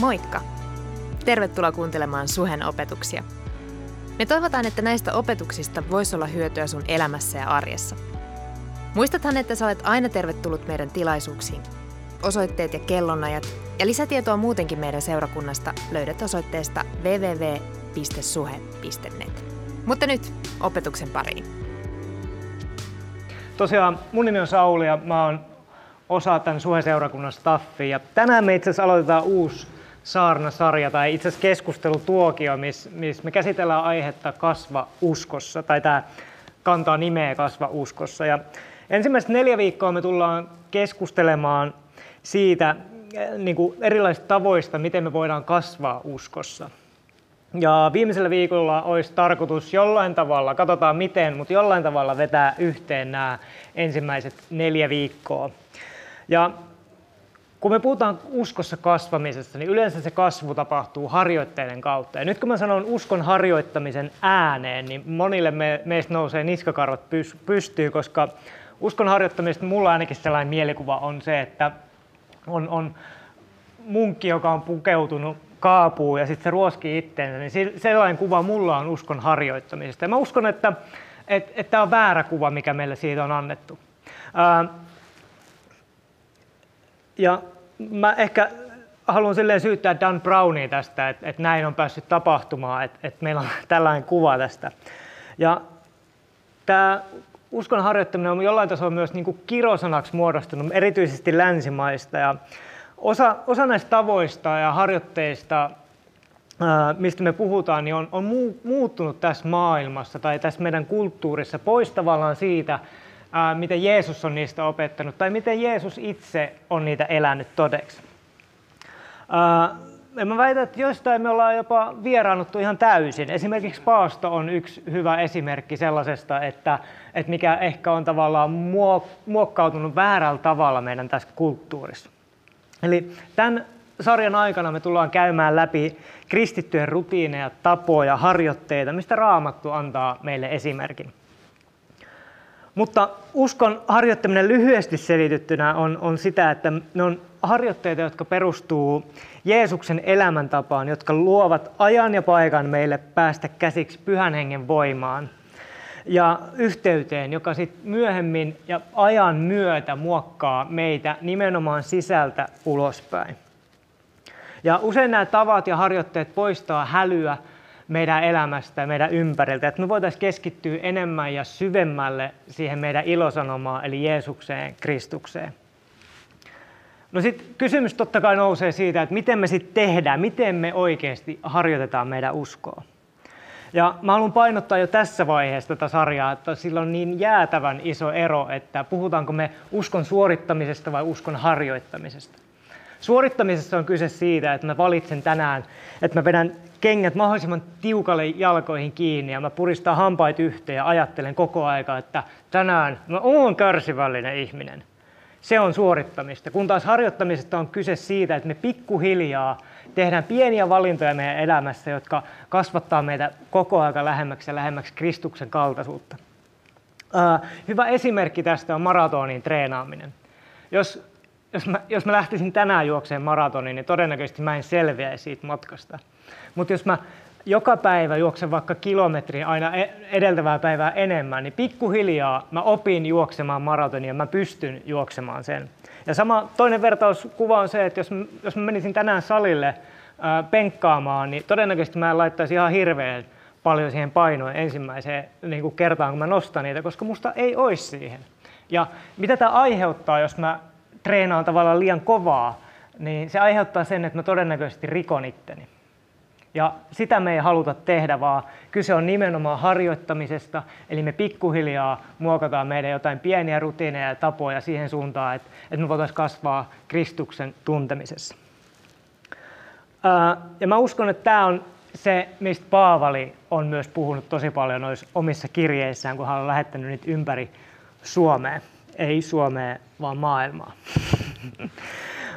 Moikka! Tervetuloa kuuntelemaan Suhen opetuksia. Me toivotaan, että näistä opetuksista voisi olla hyötyä sun elämässä ja arjessa. Muistathan, että sä olet aina tervetullut meidän tilaisuuksiin. Osoitteet ja kellonajat ja lisätietoa muutenkin meidän seurakunnasta löydät osoitteesta www.suhe.net. Mutta nyt opetuksen pariin. Tosiaan mun nimi on Sauli ja mä oon osa tämän Suhe-seurakunnan staffia. Ja tänään me itse asiassa aloitetaan uusi saarnasarja tai itse asiassa keskustelutuokio, missä miss me käsitellään aihetta kasva uskossa, tai tämä kantaa nimeä kasva uskossa. Ja ensimmäiset neljä viikkoa me tullaan keskustelemaan siitä niin kuin erilaisista tavoista, miten me voidaan kasvaa uskossa. Ja viimeisellä viikolla olisi tarkoitus jollain tavalla, katsotaan miten, mutta jollain tavalla vetää yhteen nämä ensimmäiset neljä viikkoa. Ja kun me puhutaan uskossa kasvamisesta, niin yleensä se kasvu tapahtuu harjoitteiden kautta. Ja nyt kun mä sanon uskon harjoittamisen ääneen, niin monille me, meistä nousee niskakarvat pystyy, koska uskon harjoittamisesta mulla ainakin sellainen mielikuva on se, että on, on munkki, joka on pukeutunut kaapuu ja sitten se ruoskii itteensä, niin sellainen kuva mulla on uskon harjoittamisesta. Ja mä uskon, että tämä että, että on väärä kuva, mikä meille siitä on annettu. Ää, ja mä ehkä haluan silleen syyttää Dan Brownia tästä, että, että näin on päässyt tapahtumaan, että, että meillä on tällainen kuva tästä. Ja tämä uskon harjoittaminen on jollain tasolla myös niin kuin kirosanaksi muodostunut, erityisesti länsimaista. Ja osa, osa näistä tavoista ja harjoitteista, mistä me puhutaan, niin on, on muuttunut tässä maailmassa tai tässä meidän kulttuurissa pois tavallaan siitä, miten Jeesus on niistä opettanut tai miten Jeesus itse on niitä elänyt todeksi. Ja mä väitän, että joistain me ollaan jopa vieraannuttu ihan täysin. Esimerkiksi paasto on yksi hyvä esimerkki sellaisesta, että, että mikä ehkä on tavallaan muokkautunut väärällä tavalla meidän tässä kulttuurissa. Eli tämän sarjan aikana me tullaan käymään läpi kristittyjen rutiineja, tapoja, harjoitteita, mistä Raamattu antaa meille esimerkin. Mutta uskon harjoittaminen lyhyesti selityttynä on, on sitä, että ne on harjoitteita, jotka perustuu Jeesuksen elämäntapaan, jotka luovat ajan ja paikan meille päästä käsiksi pyhän hengen voimaan ja yhteyteen, joka sitten myöhemmin ja ajan myötä muokkaa meitä nimenomaan sisältä ulospäin. Ja usein nämä tavat ja harjoitteet poistaa hälyä meidän elämästä ja meidän ympäriltä, että me voitaisiin keskittyä enemmän ja syvemmälle siihen meidän ilosanomaan, eli Jeesukseen, Kristukseen. No sitten kysymys totta kai nousee siitä, että miten me sitten tehdään, miten me oikeasti harjoitetaan meidän uskoa. Ja mä haluan painottaa jo tässä vaiheessa tätä sarjaa, että sillä on niin jäätävän iso ero, että puhutaanko me uskon suorittamisesta vai uskon harjoittamisesta. Suorittamisessa on kyse siitä, että mä valitsen tänään, että mä vedän kengät mahdollisimman tiukalle jalkoihin kiinni ja mä puristan hampaat yhteen ja ajattelen koko aika, että tänään mä oon kärsivällinen ihminen. Se on suorittamista. Kun taas harjoittamisesta on kyse siitä, että me pikkuhiljaa tehdään pieniä valintoja meidän elämässä, jotka kasvattaa meitä koko aika lähemmäksi ja lähemmäksi Kristuksen kaltaisuutta. Hyvä esimerkki tästä on maratonin treenaaminen. Jos jos mä, jos mä lähtisin tänään juokseen maratonin, niin todennäköisesti mä en selviäisi siitä matkasta. Mutta jos mä joka päivä juoksen vaikka kilometrin aina e-, edeltävää päivää enemmän, niin pikkuhiljaa mä opin juoksemaan maratonia, mä pystyn juoksemaan sen. Ja sama toinen vertauskuva on se, että jos, jos mä menisin tänään salille ää, penkkaamaan, niin todennäköisesti mä en laittaisi ihan hirveän paljon siihen painoon ensimmäiseen niin kuin kertaan, kun mä nostan niitä, koska musta ei olisi siihen. Ja mitä tämä aiheuttaa, jos mä treenaan tavallaan liian kovaa, niin se aiheuttaa sen, että mä todennäköisesti rikon itteni. Ja sitä me ei haluta tehdä, vaan kyse on nimenomaan harjoittamisesta, eli me pikkuhiljaa muokataan meidän jotain pieniä rutiineja ja tapoja siihen suuntaan, että, että me voitaisiin kasvaa Kristuksen tuntemisessa. ja mä uskon, että tämä on se, mistä Paavali on myös puhunut tosi paljon noissa omissa kirjeissään, kun hän on lähettänyt niitä ympäri Suomeen ei Suomea, vaan maailmaa.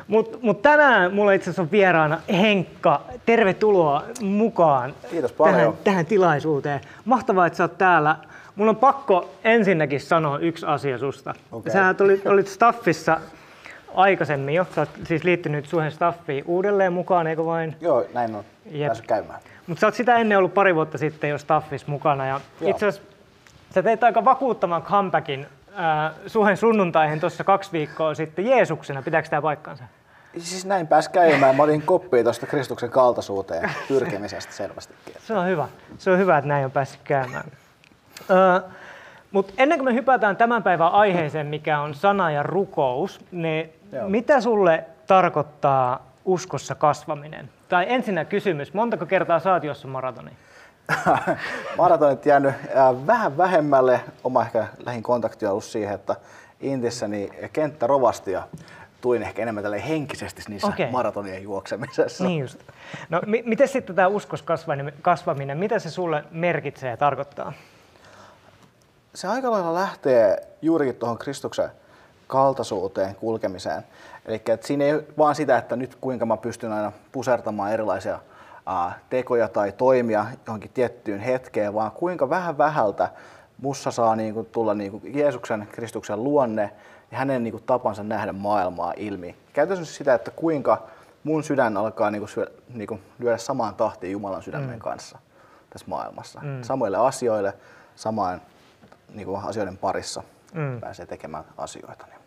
Mutta mut tänään mulla itse asiassa on vieraana Henkka. Tervetuloa mukaan Kiitos paljon. Tähän, tähän tilaisuuteen. Mahtavaa, että sä oot täällä. Mulla on pakko ensinnäkin sanoa yksi asia susta. Okay. Sä olit, olit staffissa aikaisemmin jo. Sä oot siis liittynyt Suhen staffiin uudelleen mukaan, eikö vain? Joo, näin on Jep. päässyt käymään. Mutta sä oot sitä ennen ollut pari vuotta sitten jo staffissa mukana. Ja itse asiassa sä teit aika vakuuttavan comebackin äh, Suhen sunnuntaihin tuossa kaksi viikkoa sitten Jeesuksena. Pitääkö tämä paikkansa? Siis näin pääs käymään. Mä otin koppia tuosta Kristuksen kaltaisuuteen pyrkimisestä selvästikin. Se on hyvä. Se on hyvä, että näin on päässyt käymään. Ö, Mutta ennen kuin me hypätään tämän päivän aiheeseen, mikä on sana ja rukous, niin Joo. mitä sulle tarkoittaa uskossa kasvaminen? Tai ensinnä kysymys, montako kertaa oot juossut maratoni? Maratonit jäänyt äh, vähän vähemmälle. Oma ehkä lähin kontakti on ollut siihen, että Intissä niin kenttä rovasti ja tuin ehkä enemmän tälle henkisesti niissä Okei. maratonien juoksemisessa. Niin just. No, mi- miten sitten tämä uskos kasvaminen, mitä se sulle merkitsee ja tarkoittaa? se aika lailla lähtee juurikin tuohon Kristuksen kaltaisuuteen kulkemiseen. Eli siinä ei vaan sitä, että nyt kuinka mä pystyn aina pusertamaan erilaisia tekoja tai toimia johonkin tiettyyn hetkeen, vaan kuinka vähän vähältä mussa saa niin kuin, tulla niin kuin Jeesuksen, Kristuksen luonne ja hänen niin kuin, tapansa nähdä maailmaa ilmi. Käytännössä sitä, että kuinka mun sydän alkaa niin kuin, syö, niin kuin, lyödä samaan tahtiin Jumalan sydämen mm. kanssa tässä maailmassa. Mm. Samoille asioille, samaan niin kuin asioiden parissa mm. pääsee tekemään asioita. Niin.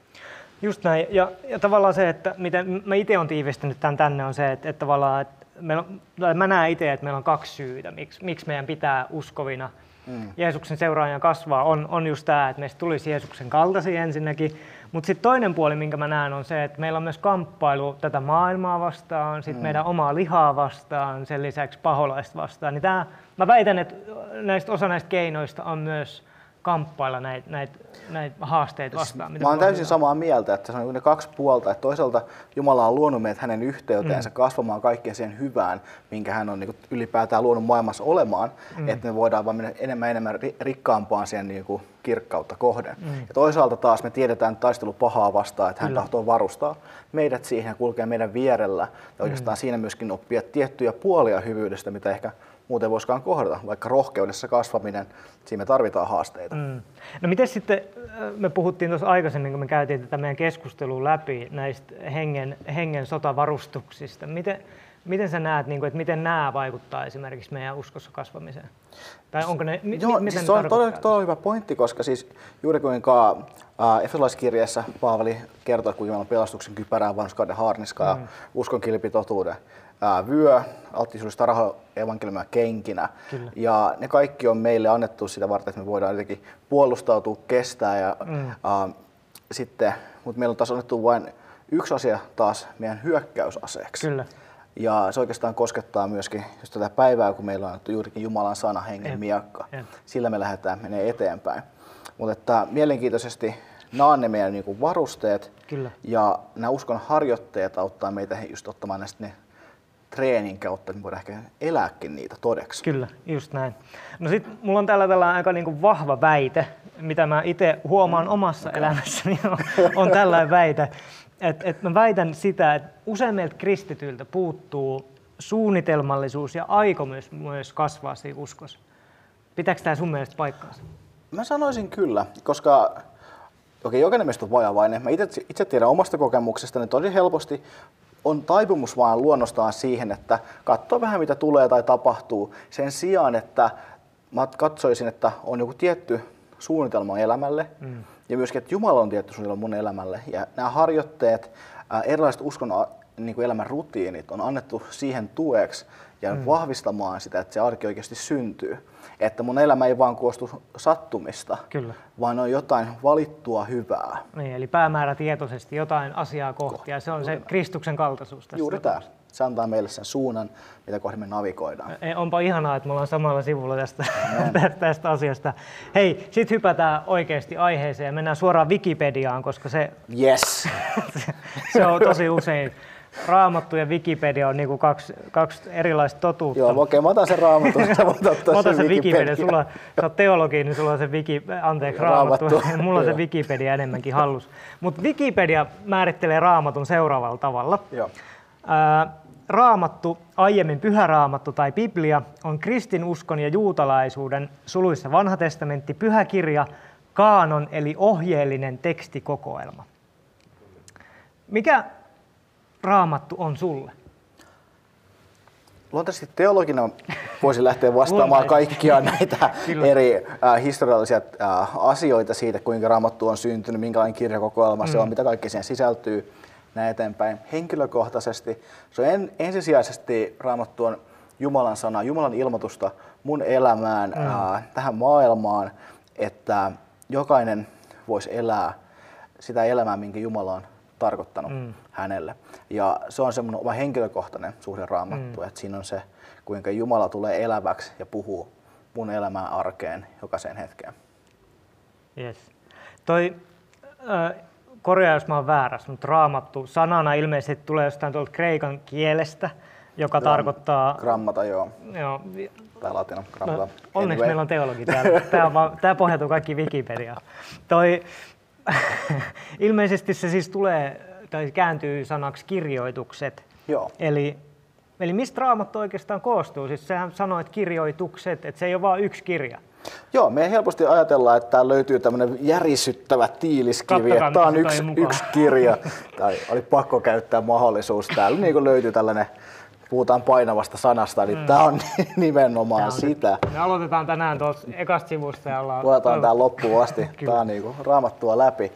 Just näin. Ja, ja tavallaan se, että miten mä itse olen tiivistänyt tämän tänne, on se, että, että tavallaan, että meillä on, tai mä näen itse, että meillä on kaksi syytä, miksi, miksi meidän pitää uskovina mm. Jeesuksen seuraajana kasvaa, on, on just tämä, että meistä tulisi Jeesuksen kaltaisia ensinnäkin. Mutta sitten toinen puoli, minkä mä näen, on se, että meillä on myös kamppailu tätä maailmaa vastaan, sitten mm. meidän omaa lihaa vastaan, sen lisäksi paholaista vastaan. Niin tää, mä väitän, että näistä, osa näistä keinoista on myös kamppailla näitä, näitä, näitä haasteita vastaan. mitä Mä oon me täysin samaa mieltä, että se on ne kaksi puolta. Että toisaalta Jumala on luonut meidät hänen yhteyteensä mm. kasvamaan kaikkeen siihen hyvään, minkä hän on niin kuin ylipäätään luonut maailmassa olemaan, mm. että me voidaan vaan mennä enemmän enemmän ri- rikkaampaan siihen niin kuin kirkkautta kohden. Mm. Ja toisaalta taas me tiedetään taistelu pahaa vastaan, että hän Kyllä. tahtoo varustaa meidät siihen ja kulkea meidän vierellä ja oikeastaan mm. siinä myöskin oppia tiettyjä puolia hyvyydestä, mitä ehkä muuten voisikaan kohdata, vaikka rohkeudessa kasvaminen, siinä me tarvitaan haasteita. Mm. No miten sitten, äh, me puhuttiin tuossa aikaisemmin, kun me käytiin tätä meidän keskustelua läpi näistä hengen, hengen sotavarustuksista. Miten, miten sä näet, niin kuin, että miten nämä vaikuttaa esimerkiksi meidän uskossa kasvamiseen? Tai onko ne, mi, Joo, miten siis ne se on todella, todella hyvä pointti, koska siis juuri kuinka äh, Efesolaiskirjeessä Paavali kertoo, kuinka meillä on pelastuksen kypärää, vanhuskauden harniskaa mm. ja uskon kilpi äh, vyö, alttisuudesta tarho evankeliumia kenkinä. Kyllä. Ja ne kaikki on meille annettu sitä varten, että me voidaan jotenkin puolustautua, kestää. Ja, mm. äh, sitten, mutta meillä on taas annettu vain yksi asia taas meidän hyökkäysaseeksi. Kyllä. Ja se oikeastaan koskettaa myöskin just tätä päivää, kun meillä on annettu juurikin Jumalan sana, hengen miakka. Sillä me lähdetään menee eteenpäin. Mutta että mielenkiintoisesti nämä on ne meidän niinku varusteet. Kyllä. Ja nämä uskon harjoitteet auttaa meitä just ottamaan näistä ne treenin kautta, me voidaan ehkä elääkin niitä todeksi. Kyllä, just näin. No sit mulla on tällä tällainen aika niin kuin vahva väite, mitä mä itse huomaan omassa okay. elämässäni, on, on tällainen väite. Että et mä väitän sitä, että usein meiltä kristityiltä puuttuu suunnitelmallisuus ja aiko myös, myös kasvaa siinä uskossa. Pitääkö tämä sun mielestä paikkaansa? Mä sanoisin kyllä, koska okei, jokainen meistä on vajavainen. Mä itse, itse tiedän omasta kokemuksesta, että tosi helposti on taipumus vaan luonnostaan siihen, että katsoo vähän mitä tulee tai tapahtuu. Sen sijaan, että mä katsoisin, että on joku tietty suunnitelma elämälle mm. ja myöskin, että Jumala on tietty suunnitelma mun elämälle. Ja nämä harjoitteet, erilaiset uskon niin kuin elämän rutiinit on annettu siihen tueksi ja mm. vahvistamaan sitä, että se arki oikeasti syntyy. Että mun elämä ei vaan koostu sattumista, Kyllä. vaan on jotain valittua hyvää. Niin, eli päämäärä tietoisesti jotain asiaa kohti, ja se on se Kristuksen kaltaisuus tässä Juuri tämä. Se antaa meille sen suunnan, mitä kohden me navigoidaan. Ei, Onpa ihanaa, että me ollaan samalla sivulla tästä, tästä, tästä asiasta. Hei, sit hypätään oikeasti aiheeseen ja mennään suoraan Wikipediaan, koska se, Yes! se on tosi usein. Raamattu ja Wikipedia on niinku kaksi, kaksi erilaista totuutta. Joo, okei, mä otan sen raamatun, sä voit ottaa Mä otan sen Wikipedia. Wikipedia. Sulla, sä oot teologi, niin sulla on se Wiki, anteeksi, raamattu. Raamattu. Mulla on se. Wikipedia enemmänkin hallus. Mutta Wikipedia määrittelee raamatun seuraavalla tavalla. Joo. Ää, Raamattu, aiemmin pyhä raamattu tai Biblia, on kristinuskon ja juutalaisuuden suluissa vanha testamentti, pyhä kirja, kaanon eli ohjeellinen tekstikokoelma. Mikä raamattu on sulle? Luontaisesti teologina voisi lähteä vastaamaan kaikkia näitä eri äh, historiallisia äh, asioita siitä, kuinka raamattu on syntynyt, minkälainen kirjakokoelma mm. se on, mm. mitä kaikki siihen sisältyy näin eteenpäin. Henkilökohtaisesti se on en, ensisijaisesti raamattu on Jumalan sana, Jumalan ilmoitusta mun elämään, mm. äh, tähän maailmaan, että jokainen voisi elää sitä elämää, minkä Jumala on tarkoittanut mm. hänelle. Ja se on semmoinen oma henkilökohtainen suhde raamattu, mm. että siinä on se, kuinka Jumala tulee eläväksi ja puhuu mun elämään arkeen jokaiseen hetkeen. Yes. Toi, äh, korjaa jos mä oon väärässä, mutta raamattu sanana ilmeisesti tulee jostain tuolta kreikan kielestä, joka Gram, tarkoittaa... Grammata, joo. joo. Tai latina, grammata. No, onneksi anyway. meillä on teologi täällä. Tämä, on, tämä pohjautuu kaikki Wikipediaan. Toi, ilmeisesti se siis tulee, tai kääntyy sanaksi kirjoitukset. Joo. Eli, eli mistä raamattu oikeastaan koostuu? Siis sehän sanoo, että kirjoitukset, että se ei ole vain yksi kirja. Joo, me helposti ajatellaan, että täällä löytyy tämmöinen järisyttävä tiiliskivi, että tämä on yksi, yksi kirja. tai oli pakko käyttää mahdollisuus. Täällä niin löytyy tällainen puhutaan painavasta sanasta, niin mm. tämä on nimenomaan tämä on sitä. Me aloitetaan tänään tuossa ekasta sivusta ja ollaan... Luetaan tämä loppuun asti. tämä on niin raamattua läpi.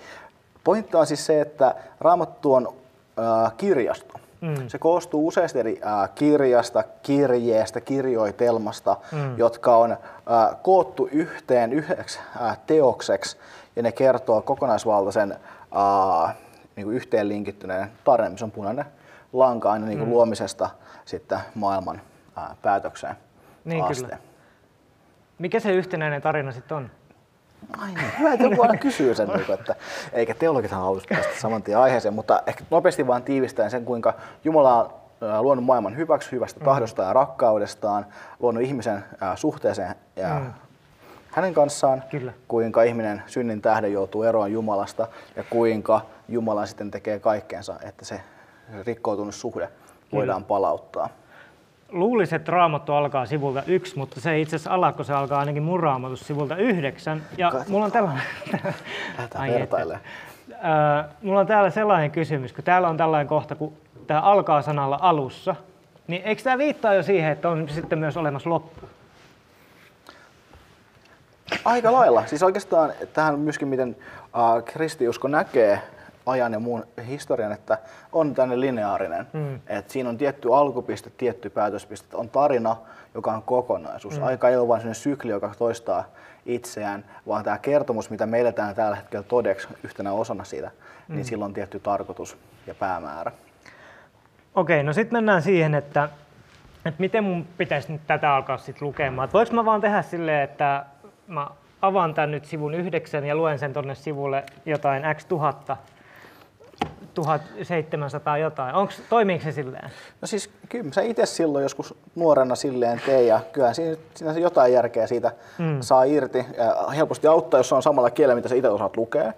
Pointti on siis se, että raamattu on äh, kirjasto. Mm. Se koostuu useista eri äh, kirjasta, kirjeestä, kirjoitelmasta, mm. jotka on äh, koottu yhteen yhdeksi äh, teokseksi ja ne kertoo kokonaisvaltaisen äh, niin kuin yhteen linkittyneen tarinan, missä on punainen lanka aina niin kuin mm. luomisesta sitten maailman ää, päätökseen niin, asti. Kyllä. Mikä se yhtenäinen tarina sitten on? Ai niin, hyvä, että joku aina kysyy sen, niin että, eikä teologithan haluaisi päästä saman tien aiheeseen, mutta ehkä nopeasti vaan tiivistäen sen, kuinka Jumala on luonut maailman hyväksi, hyvästä mm. tahdosta ja rakkaudestaan, luonut ihmisen suhteeseen ja mm. hänen kanssaan, Kyllä. kuinka ihminen synnin tähden joutuu eroon Jumalasta ja kuinka Jumala sitten tekee kaikkeensa, että se rikkoutunut suhde voidaan Kyllä. palauttaa. Luulisin, että raamattu alkaa sivulta yksi, mutta se itse asiassa alkaa, se alkaa ainakin mun raamatus sivulta yhdeksän. Ja Katsotaan. mulla on tällainen... Ai. Äh, mulla on täällä sellainen kysymys, kun täällä on tällainen kohta, kun tämä alkaa sanalla alussa, niin eikö tämä viittaa jo siihen, että on sitten myös olemassa loppu? Aika lailla. Siis oikeastaan tähän myöskin, miten äh, kristiusko näkee ajan ja muun historian, että on tänne lineaarinen. Mm. Et siinä on tietty alkupiste, tietty päätöspiste, on tarina, joka on kokonaisuus. Mm. Aika ei ole vain sykli, joka toistaa itseään, vaan tämä kertomus, mitä me eletään tällä hetkellä todeksi yhtenä osana siitä, niin mm. niin sillä on tietty tarkoitus ja päämäärä. Okei, no sitten mennään siihen, että, että miten mun pitäisi nyt tätä alkaa sitten lukemaan. voinko mä vaan tehdä silleen, että mä avaan tämän nyt sivun yhdeksän ja luen sen tonne sivulle jotain x tuhatta 1700 jotain. Onks, toimiiko se silleen? No siis kyllä sä itse silloin joskus nuorena silleen tein ja kyllä siinä, siinä se jotain järkeä siitä mm. saa irti. Ja helposti auttaa, jos on samalla kielellä, mitä sä itse osaat lukea.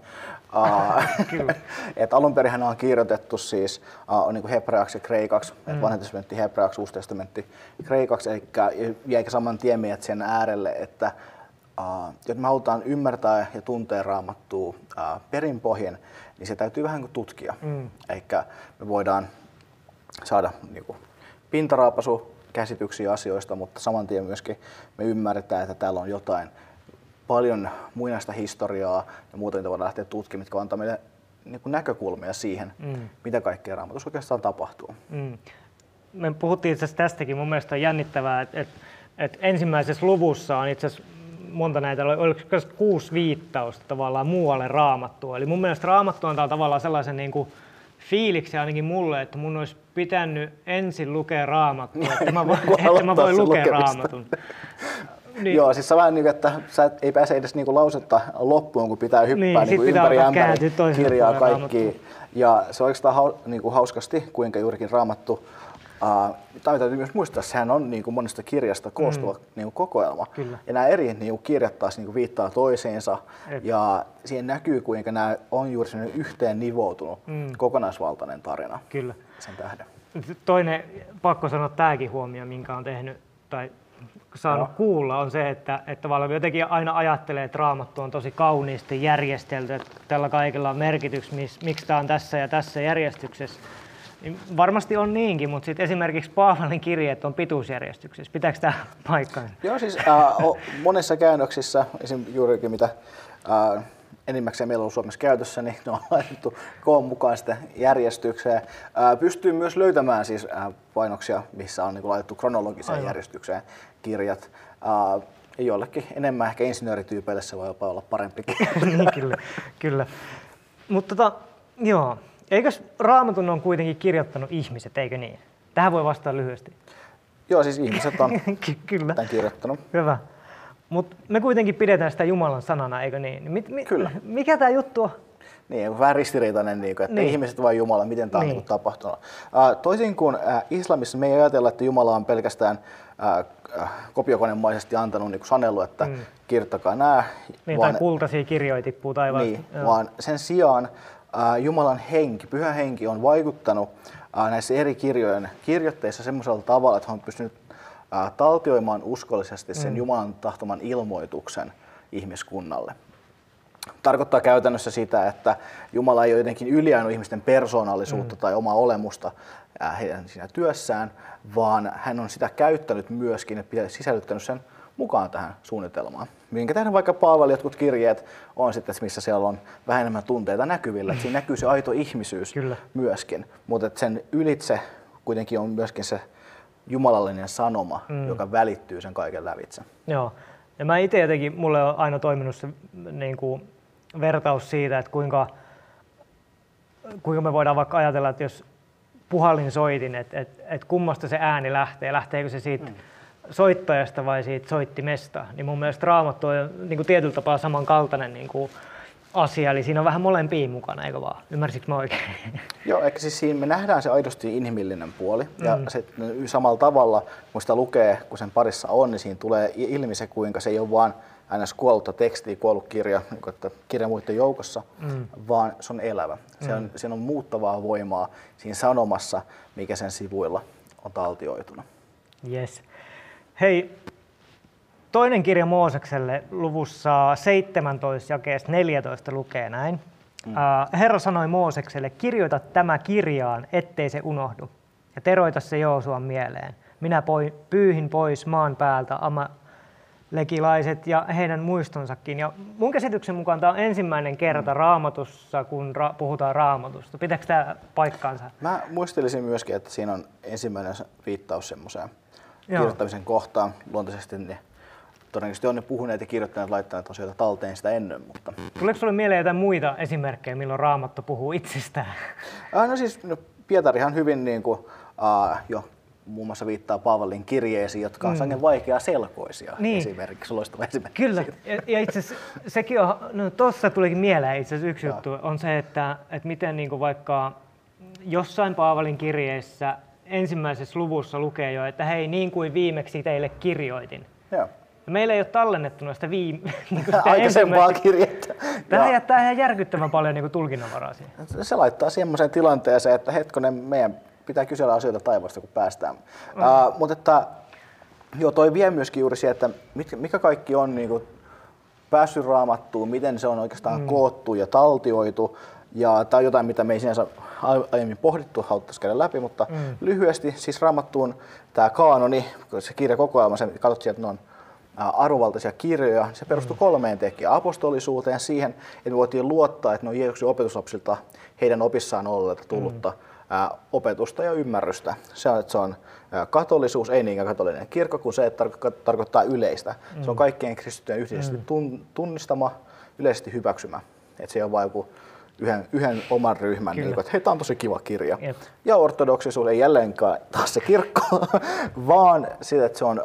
Et alun perin on kirjoitettu siis uh, niin hebreaksi ja kreikaksi, mm. että vanha testamentti hebreaksi, uusi testamentti kreikaksi, eli jäikä saman tien sen äärelle, että uh, jos me halutaan ymmärtää ja tuntea raamattua uh, perinpohjin, niin se täytyy vähän kuin tutkia. Mm. Eli me voidaan saada niin kuin, pintaraapasu käsityksiä asioista, mutta saman tien myöskin me ymmärretään, että täällä on jotain paljon muinaista historiaa ja muuta, mitä voidaan lähteä tutkimaan, mitkä antaa meille niin kuin näkökulmia siihen, mm. mitä kaikkea raamatussa oikeastaan tapahtuu. Mm. Me puhuttiin itse asiassa tästäkin, mun mielestä on jännittävää, että, että, että ensimmäisessä luvussa on itse asiassa monta näitä, oliko kuusi viittausta tavallaan muualle raamattua. Eli mun mielestä raamattu antaa tavallaan sellaisen niin kuin fiiliksi ainakin mulle, että mun olisi pitänyt ensin lukea raamattua, että mä, voin, että mä voin lukea raamatun. Niin. Joo, siis se vähän niin, että sä et, ei pääse edes niinku lausetta loppuun, kun pitää hyppää niin, niinku ympäri ämpäri kirjaa kaikki. Ja se on oikeastaan hau, niinku hauskasti, kuinka juurikin raamattu Uh, täytyy myös muistaa, että sehän on niin kuin monesta kirjasta koostuva mm. niin kuin kokoelma. Kyllä. Ja nämä eri niin kuin kirjat taas niin kuin viittaa toisiinsa. Et. Ja siihen näkyy, kuinka nämä on juuri yhteen nivoutunut mm. kokonaisvaltainen tarina Kyllä. sen tähden. Toinen, pakko sanoa tämäkin huomio, minkä on tehnyt, tai saanut Joo. kuulla, on se, että, että tavallaan jotenkin aina ajattelee, että raamattu on tosi kauniisti järjestelty, että tällä kaikella on merkitys, miksi tämä on tässä ja tässä järjestyksessä. Niin varmasti on niinkin, mutta sitten esimerkiksi Paavalin kirjeet on pituusjärjestyksessä. Pitääkö tämä paikkaan? Joo, siis äh, monessa käännöksissä, esimerkiksi juurikin mitä äh, enimmäkseen meillä on Suomessa käytössä, niin ne on laitettu koon mukaan sitä järjestykseen. Äh, pystyy myös löytämään siis äh, painoksia, missä on niin kuin, laitettu kronologiseen Aivan. järjestykseen kirjat. Äh, joillekin enemmän ehkä insinöörityypeille se voi jopa olla parempikin. niin, kyllä, kyllä. Mutta tota, joo, Eikös Raamatun on kuitenkin kirjoittanut ihmiset, eikö niin? Tähän voi vastata lyhyesti. Joo, siis ihmiset on Kyllä. tämän kirjoittanut. Hyvä. Mutta me kuitenkin pidetään sitä Jumalan sanana, eikö niin? Mi- mi- Kyllä. Mikä tämä juttu on? Niin, vähän ristiriitainen, niin kuin, että niin. ihmiset vai Jumala, miten tämä on niin. Niin tapahtunut. Toisin kuin islamissa me ei ajatella, että Jumala on pelkästään kopiokonemaisesti antanut niin sanelu, että mm. kirjoittakaa nämä. Niin, vaan, tai kultaisia kirjoja tippuu taivaasta. Niin, vaan sen sijaan Jumalan henki, pyhä henki on vaikuttanut näissä eri kirjojen kirjoitteissa semmoisella tavalla, että hän on pystynyt taltioimaan uskollisesti sen mm. Jumalan tahtoman ilmoituksen ihmiskunnalle. Tarkoittaa käytännössä sitä, että Jumala ei ole jotenkin yliänyt ihmisten persoonallisuutta mm. tai omaa olemusta heidän siinä työssään, vaan hän on sitä käyttänyt myöskin ja sisällyttänyt sen mukaan tähän suunnitelmaan. Minkä tähden vaikka Paavali jotkut kirjeet on sitten, missä siellä on vähän enemmän tunteita näkyvillä, että siinä näkyy se aito ihmisyys Kyllä. myöskin, mutta sen ylitse kuitenkin on myöskin se jumalallinen sanoma, mm. joka välittyy sen kaiken lävitse. Joo, ja mä itse jotenkin, mulle on aina toiminut se niin kuin, vertaus siitä, että kuinka, kuinka me voidaan vaikka ajatella, että jos puhallin soitin, että, että, että kummasta se ääni lähtee, lähteekö se siitä mm soittajasta vai siitä soittimesta, niin mun mielestä raamattu on niin kuin tietyllä tapaa samankaltainen niin kuin asia, eli siinä on vähän molempia mukana, eikö vaan? Ymmärsikö mä oikein? Joo, eikä siis siinä me nähdään se aidosti inhimillinen puoli, mm. ja se, samalla tavalla, kun sitä lukee, kun sen parissa on, niin siinä tulee ilmi se, kuinka se ei ole vaan aina kuollutta tekstiä, kuollut kirja, niin kuin, että kirja muiden joukossa, mm. vaan se on elävä. Se on, mm. Siinä on muuttavaa voimaa siinä sanomassa, mikä sen sivuilla on taltioitunut. Yes. Hei, toinen kirja Moosekselle luvussa 17 jakeesta 14 lukee näin. Mm. Herra sanoi Moosekselle, kirjoita tämä kirjaan, ettei se unohdu, ja teroita se Joosuan mieleen. Minä poi, pyyhin pois maan päältä amalekilaiset ja heidän muistonsakin. Ja mun käsityksen mukaan tämä on ensimmäinen kerta mm. raamatussa, kun ra- puhutaan raamatusta. Pitääkö tämä paikkaansa? Mä muistelisin myöskin, että siinä on ensimmäinen viittaus semmoiseen kirjoittamisen kohtaan. Luontaisesti ne todennäköisesti on ne puhuneet ja kirjoittaneet laittaneet asioita talteen sitä ennen. Mutta... Tuleeko sinulle mieleen jotain muita esimerkkejä, milloin Raamattu puhuu itsestään? Äh, no siis no, Pietarihan hyvin niin kuin, uh, jo muun muassa viittaa Paavalin kirjeisiin, jotka on mm. vaikea selkoisia niin. esimerkiksi. Loistava esimerkki. Kyllä, ja, ja itse sekin on, no tuossa tulikin mieleen itse yksi Joo. juttu, on se, että, että miten niin kuin vaikka jossain Paavalin kirjeessä ensimmäisessä luvussa lukee jo, että hei, niin kuin viimeksi teille kirjoitin. Joo. Ja meillä ei ole tallennettu noista viime... niin Aikaisempaa kirjettä. Tämä jättää ihan järkyttävän paljon niin tulkinnanvaraa siihen. Se laittaa semmoiseen tilanteeseen, että hetkonen, meidän pitää kysellä asioita taivaasta, kun päästään. Mm. Uh, mutta että, joo, toi vie myöskin juuri siihen, että mitkä, mikä kaikki on niin kuin, päässyt raamattuun, miten se on oikeastaan mm. koottu ja taltioitu. Ja tämä on jotain, mitä me ei sinänsä aiemmin pohdittu, haluttaisiin käydä läpi, mutta mm. lyhyesti siis raamattuun tämä kaanoni, kun se kirjakokoelma, se katsot sieltä, että ne on arvovaltaisia kirjoja, se perustuu mm. kolmeen tekijään. Apostolisuuteen siihen, että me voitiin luottaa, että ne on Jeesuksen opetuslapsilta heidän opissaan olleita tullutta mm. opetusta ja ymmärrystä. Se on, että se on katolisuus, ei niinkään katolinen kirkko, kun se että tarkoittaa yleistä. Mm. Se on mm. kaikkien kristittyjen yhteisesti mm. tunnistama, yleisesti hyväksymä. Että se ole vain joku yhden, yhden oman ryhmän, niin kuin, että hei, tämä on tosi kiva kirja. Jep. Ja ortodoksisuus ei jälleenkaan taas se kirkko, vaan sitä, että se on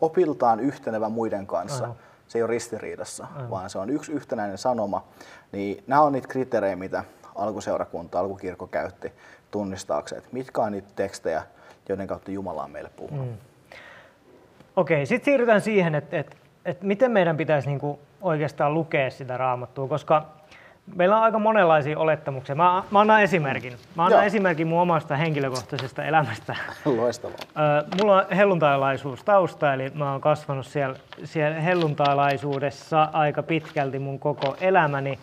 opiltaan yhtenevä muiden kanssa. Aha. Se ei ole ristiriidassa, Aha. vaan se on yksi yhtenäinen sanoma. Niin nämä on niitä kriteerejä, mitä alkuseurakunta, alkukirkko käytti tunnistaakseen, että mitkä on niitä tekstejä, joiden kautta Jumala on meille puhunut. Mm. Okei, sitten siirrytään siihen, että, että, että miten meidän pitäisi niinku oikeastaan lukea sitä raamattua, koska Meillä on aika monenlaisia olettamuksia. Mä, mä annan esimerkin. Mä annan Joo. esimerkin mun omasta henkilökohtaisesta elämästä. Loistavaa. Ö, Mulla on helluntailaisuus tausta, eli mä oon kasvanut siellä, siellä helluntailaisuudessa aika pitkälti mun koko elämäni.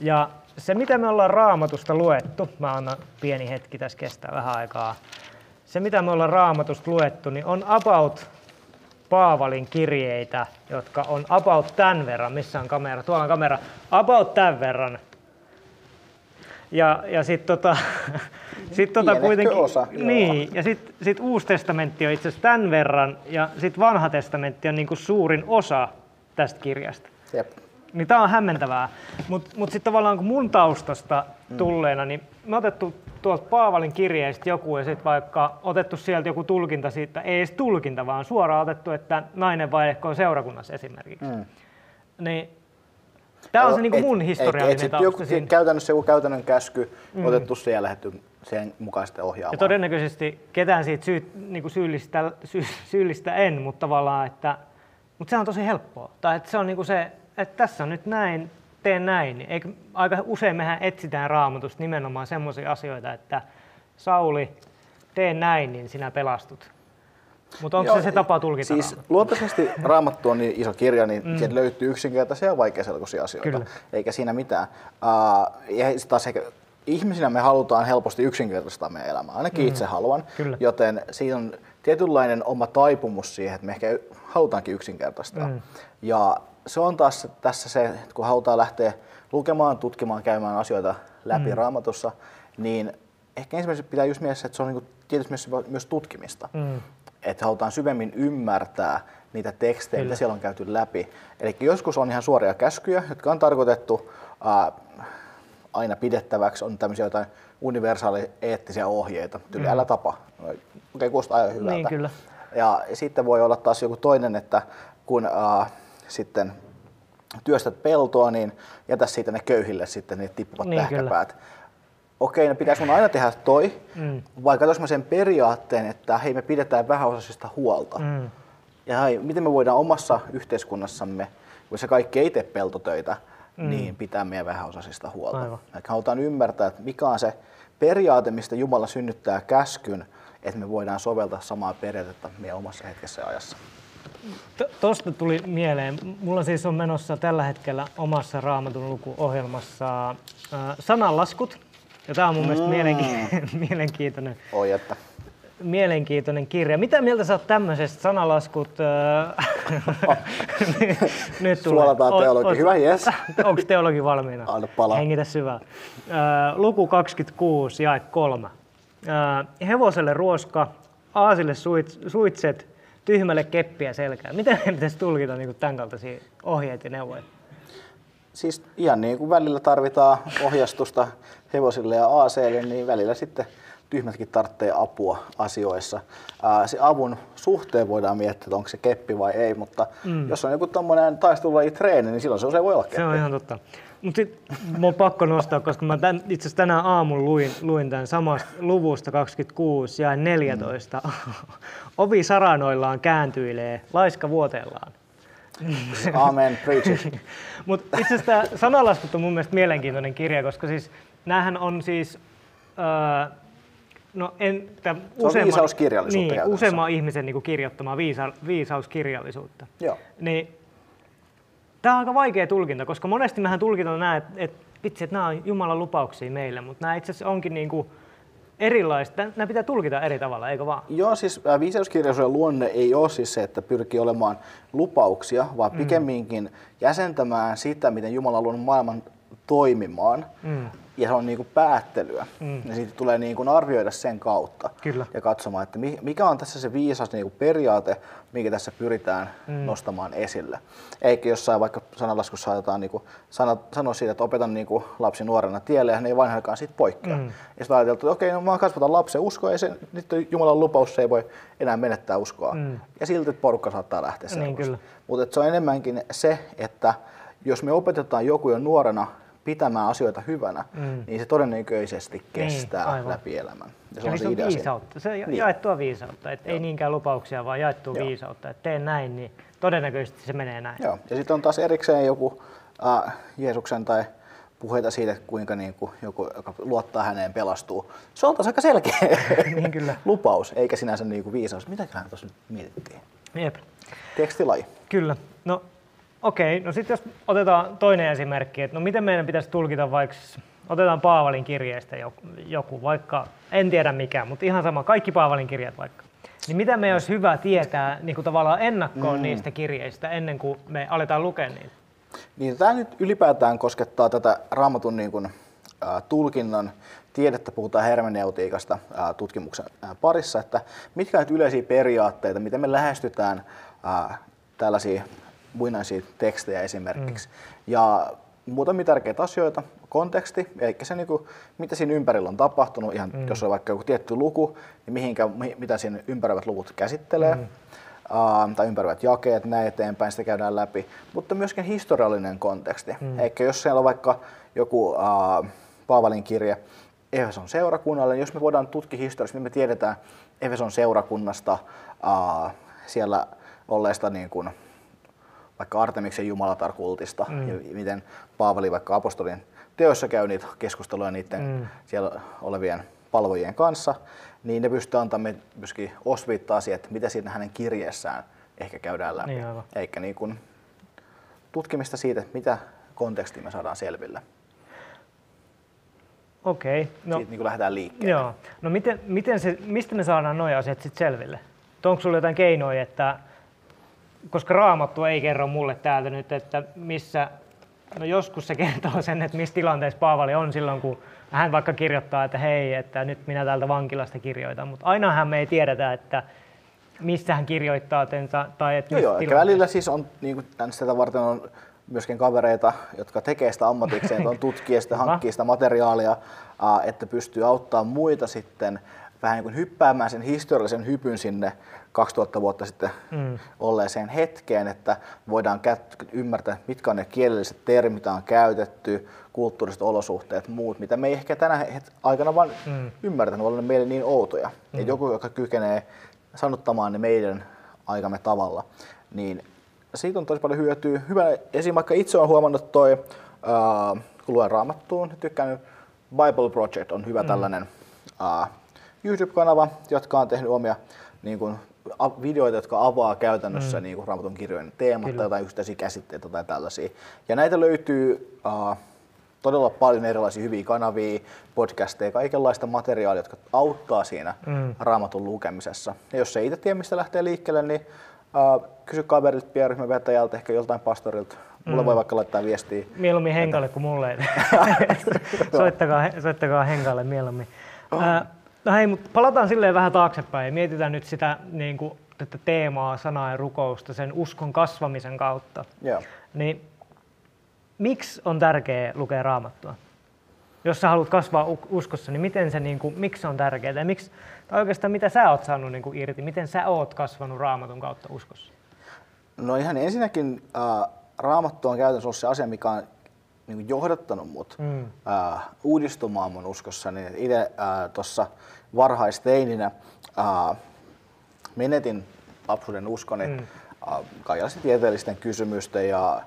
Ja se, mitä me ollaan raamatusta luettu, mä annan pieni hetki, tässä kestää vähän aikaa. Se, mitä me ollaan raamatusta luettu, niin on about Paavalin kirjeitä, jotka on about tämän verran. Missä on kamera? Tuolla on kamera. About tämän verran. Ja, ja sitten tota, sit tota Pienehkö kuitenkin... osa, joo. niin, ja sitten sit Uusi testamentti on itse asiassa tämän verran, ja sitten Vanha testamentti on niinku suurin osa tästä kirjasta. Jep. Niin tää on hämmentävää. Mutta mut sitten tavallaan kun mun taustasta tulleena, niin me otettu tuolta Paavalin kirjeistä joku ja sitten vaikka otettu sieltä joku tulkinta siitä, ei edes tulkinta, vaan suoraan otettu, että nainen vaihdekkoon seurakunnassa esimerkiksi. Mm. Niin tämä on se niinku Et- mun et- et historiallinen sit tausta joku, siinä. Käytännössä joku käytännön käsky mm. otettu se ja lähdetty sen mukaisesti ohjaamaan. Ja todennäköisesti ketään siitä syy, niin syyllistä, sy, syyllistä en, mutta tavallaan, että mutta se on tosi helppoa. Tai että se on niin se, että tässä on nyt näin, teen näin. Eikö, aika usein mehän etsitään raamatusta nimenomaan semmoisia asioita, että Sauli, tee näin, niin sinä pelastut. Mutta onko Joo, se se tapa tulkita Siis raamattua? luontaisesti Raamattu on niin iso kirja, niin mm. sieltä löytyy yksinkertaisia ja vaikeaselkoisia asioita. Kyllä. Eikä siinä mitään. Uh, ja taas ehkä, ihmisinä me halutaan helposti yksinkertaistaa meidän elämää. Ainakin mm. itse haluan. Kyllä. Joten siinä on tietynlainen oma taipumus siihen, että me ehkä halutaankin yksinkertaistaa. Mm. Ja se on taas tässä se, että kun halutaan lähteä lukemaan, tutkimaan, käymään asioita läpi mm. raamatussa, niin ehkä ensimmäisenä pitää just mielessä, että se on niin tietysti myös, myös tutkimista. Mm. Että halutaan syvemmin ymmärtää niitä tekstejä, Kyllä. mitä siellä on käyty läpi. Eli joskus on ihan suoria käskyjä, jotka on tarkoitettu ää, aina pidettäväksi, on tämmöisiä jotain universaali eettisiä ohjeita, tyyli mm. älä tapa. Okei, okay, kuulostaa aivan hyvältä. Niin, kyllä. Ja sitten voi olla taas joku toinen, että kun ää, sitten työstät peltoa, niin jätä siitä ne köyhille sitten ne tippuvat Niin, tähkäpäät. Okei, no pitäisi mun aina tehdä toi, Mm. vai katsois mä sen periaatteen, että hei me pidetään vähäosaisista huolta. Mm. Ja hei, miten me voidaan omassa yhteiskunnassamme, kun se kaikki ei tee peltotöitä, mm. niin pitää meidän vähäosaisista huolta. Aivan. Eli halutaan ymmärtää, että mikä on se periaate, mistä Jumala synnyttää käskyn, että me voidaan soveltaa samaa periaatetta meidän omassa hetkessä ja ajassa. Tuosta tuli mieleen, mulla siis on menossa tällä hetkellä omassa raamatun lukuohjelmassa äh, sananlaskut. Ja tämä on mun mielestä Mm. mielenki- mielenkiintoinen, Oi, että mielenkiintoinen kirja. Mitä mieltä sä oot tämmöisestä sanalaskut? Äh, nyt tulee. Suolataan teologi. Hyvä, jes. Onko teologi valmiina? Anna palaa. Hengitä syvää. Äh, luku 26, jae 3. Äh, hevoselle ruoska, aasille suits, suitset, tyhmälle keppiä selkään. Miten meidän pitäisi tulkita niin tämän kaltaisia ohjeita ja neuvoja? siis ihan niin kuin välillä tarvitaan ohjastusta hevosille ja aaseille, niin välillä sitten tyhmätkin tarvitsee apua asioissa. Ää, se avun suhteen voidaan miettiä, että onko se keppi vai ei, mutta mm. jos on joku tommonen taistelulaji treeni, niin silloin se usein voi olla keppi. Se on ihan totta. Mutta sitten mun on pakko nostaa, koska mä tän, itse asiassa tänään aamulla luin, luin tämän samasta luvusta 26 ja 14. Ovi saranoillaan kääntyilee, laiska vuoteellaan. Amen, preach it. Mutta itse asiassa tämä sanalaskut on mun mielestä mielenkiintoinen kirja, koska siis näähän on siis, öö, no en, tää viisauskirjallisuutta niin, useamman ihmisen niin kirjoittamaa viisa, viisauskirjallisuutta. Joo. Niin, tämä on aika vaikea tulkinta, koska monesti mehän tulkitaan nämä, että et, vitsi, että nämä on Jumalan lupauksia meille, mutta nämä itse asiassa onkin niin kuin erilaista. Nämä pitää tulkita eri tavalla, eikö vaan? Joo, siis viisauskirjallisuuden luonne ei ole siis se, että pyrkii olemaan lupauksia, vaan Mm. pikemminkin jäsentämään sitä, miten Jumala on luonut maailman toimimaan. Mm. Ja se on niinku päättelyä. Mm. Ja siitä tulee niinku arvioida sen kautta. Kyllä. Ja katsomaan, että mi- mikä on tässä se viisas niinku periaate, mikä tässä pyritään mm. nostamaan esille. Eikä jossain vaikka sananlaskussa saatetaan niinku sano, sanoa siitä, että opetan niinku lapsi nuorena tielle ja ne ei vanhakaan siitä poikkea. Mm. Ja sitten ajateltu, että okei, no mä kasvatan lapsen uskoa ja se, nyt on Jumalan lupaus, se ei voi enää menettää uskoa. Mm. Ja silti porukka saattaa lähteä Niin. Mutta se on enemmänkin se, että jos me opetetaan joku jo nuorena pitämään asioita hyvänä, Mm. niin se todennäköisesti kestää aivan. läpi elämän. Ja Eli se on idea siinä. viisautta, se Niin. jaettua viisautta, että ei niinkään lupauksia, vaan jaettua Joo. viisautta. Että teen näin, niin todennäköisesti se menee näin. Joo. Ja sitten on taas erikseen joku äh, Jeesuksen tai puheita siitä, kuinka niin kuin joku, joka luottaa häneen, pelastuu. Se on taas aika selkeä Niin kyllä. lupaus, eikä sinänsä niin kuin viisaus. Mitäköhän tuossa nyt mietittiin? Jep. Tekstilaji. Kyllä. No okei, no sitten jos otetaan toinen esimerkki, että no miten meidän pitäisi tulkita vaikka, otetaan Paavalin kirjeistä joku, vaikka, en tiedä mikä, mutta ihan sama, kaikki Paavalin kirjat vaikka. Niin mitä meidän olisi hyvä tietää niin kuin tavallaan ennakkoon mm. niistä kirjeistä ennen kuin me aletaan lukea niitä? Niin, tämä nyt ylipäätään koskettaa tätä raamatun niin kuin, ä, tulkinnan tiedettä, puhutaan hermeneutiikasta ä, tutkimuksen ä, parissa, että mitkä ovat yleisiä periaatteita, miten me lähestytään ä, tällaisia muinaisia tekstejä esimerkiksi. Mm. Ja muutamia tärkeitä asioita, konteksti, eli se niin kuin, mitä siinä ympärillä on tapahtunut, ihan mm. jos on vaikka joku tietty luku, niin mihinkä, mitä siinä ympäröivät luvut käsittelee. Mm uh, tai ympäröivät jakeet, näin eteenpäin, sitä käydään läpi, mutta myöskin historiallinen konteksti. Mm. Eikä jos siellä on vaikka joku uh, Paavalin kirje Efeson seurakunnalle, niin jos me voidaan tutkia historiasta, niin me tiedetään Efeson seurakunnasta uh, siellä olleesta niin kuin, vaikka Artemiksen jumalatarkultista mm. ja miten Paavali vaikka apostolin teossa käy niitä keskusteluja niiden mm. siellä olevien palvojien kanssa, niin ne pystyy antamaan myöskin osviittaa siihen, että mitä siinä hänen kirjeessään ehkä käydään läpi. Niin Eikä niin kuin tutkimista siitä, että mitä kontekstia me saadaan selville. Okei. Okay, no, Siitä niin kuin lähdetään liikkeelle. Joo. No miten, miten se, mistä me saadaan nuo asiat sitten selville? Onko sinulla jotain keinoja, että koska raamattu ei kerro mulle täältä nyt, että missä, no joskus se kertoo sen, että missä tilanteessa Paavali on silloin, kun hän vaikka kirjoittaa, että hei, että nyt minä täältä vankilasta kirjoitan, mutta ainahan me ei tiedetä, että missä hän kirjoittaa tensa, tai että Joo, joo välillä siis on, niin kuin sitä varten on myöskin kavereita, jotka tekee sitä ammatikseen, on tutkii sitä, hankkii sitä materiaalia, että pystyy auttamaan muita sitten vähän niin kuin hyppäämään sen historiallisen hypyn sinne 2000 vuotta sitten mm. olleeseen hetkeen, että voidaan ymmärtää, mitkä on ne kielelliset termit, mitä on käytetty, kulttuuriset olosuhteet, muut, mitä me ei ehkä tänä aikana vaan mm. ymmärtänyt, olla meille niin outoja. Mm. Joku, joka kykenee sanottamaan ne meidän aikamme tavalla, niin siitä on tosi paljon hyötyä. Hyvä esim. vaikka itse olen huomannut toi, äh, kun luen raamattuun, tykkään Bible Project on hyvä mm. tällainen äh, YouTube-kanava, jotka on tehnyt omia niin kuin, videoita, jotka avaa käytännössä mm. niin kuin raamatun kirjojen teemat tai jotain yksittäisiä käsitteitä tai tällaisia. Ja näitä löytyy uh, todella paljon erilaisia hyviä kanavia, podcasteja, kaikenlaista materiaalia, jotka auttaa siinä mm. raamatun lukemisessa. Ja jos ei itse tiedä, mistä lähtee liikkeelle, niin uh, kysy kaverilta, pienryhmän vetäjältä, ehkä joltain pastorilta. Mulle mm. voi vaikka laittaa viestiä. Mieluummin Henkalle kuin mulle. soittakaa, soittakaa Henkalle mieluummin. Oh. Uh, no hei, mutta palataan silleen vähän taaksepäin ja mietitään nyt sitä niin kuin, tätä teemaa, sanaa ja rukousta sen uskon kasvamisen kautta. Yeah. Niin miksi on tärkeää lukea raamattua? Jos sä haluat kasvaa uskossa, niin miten se, niin kuin, miksi se on tärkeää? Ja miksi, tai oikeastaan mitä sä oot saanut niin kuin, irti? Miten sä oot kasvanut raamatun kautta uskossa? No ihan ensinnäkin äh, raamattu on käytännössä ollut se asia, mikä on niin johdattanut mut mm. äh, uudistumaan mun uskossa. Niin itse äh, tuossa varhaisteininä äh, menetin lapsuuden uskoni mm. äh, kaikenlaisten tieteellisten kysymysten ja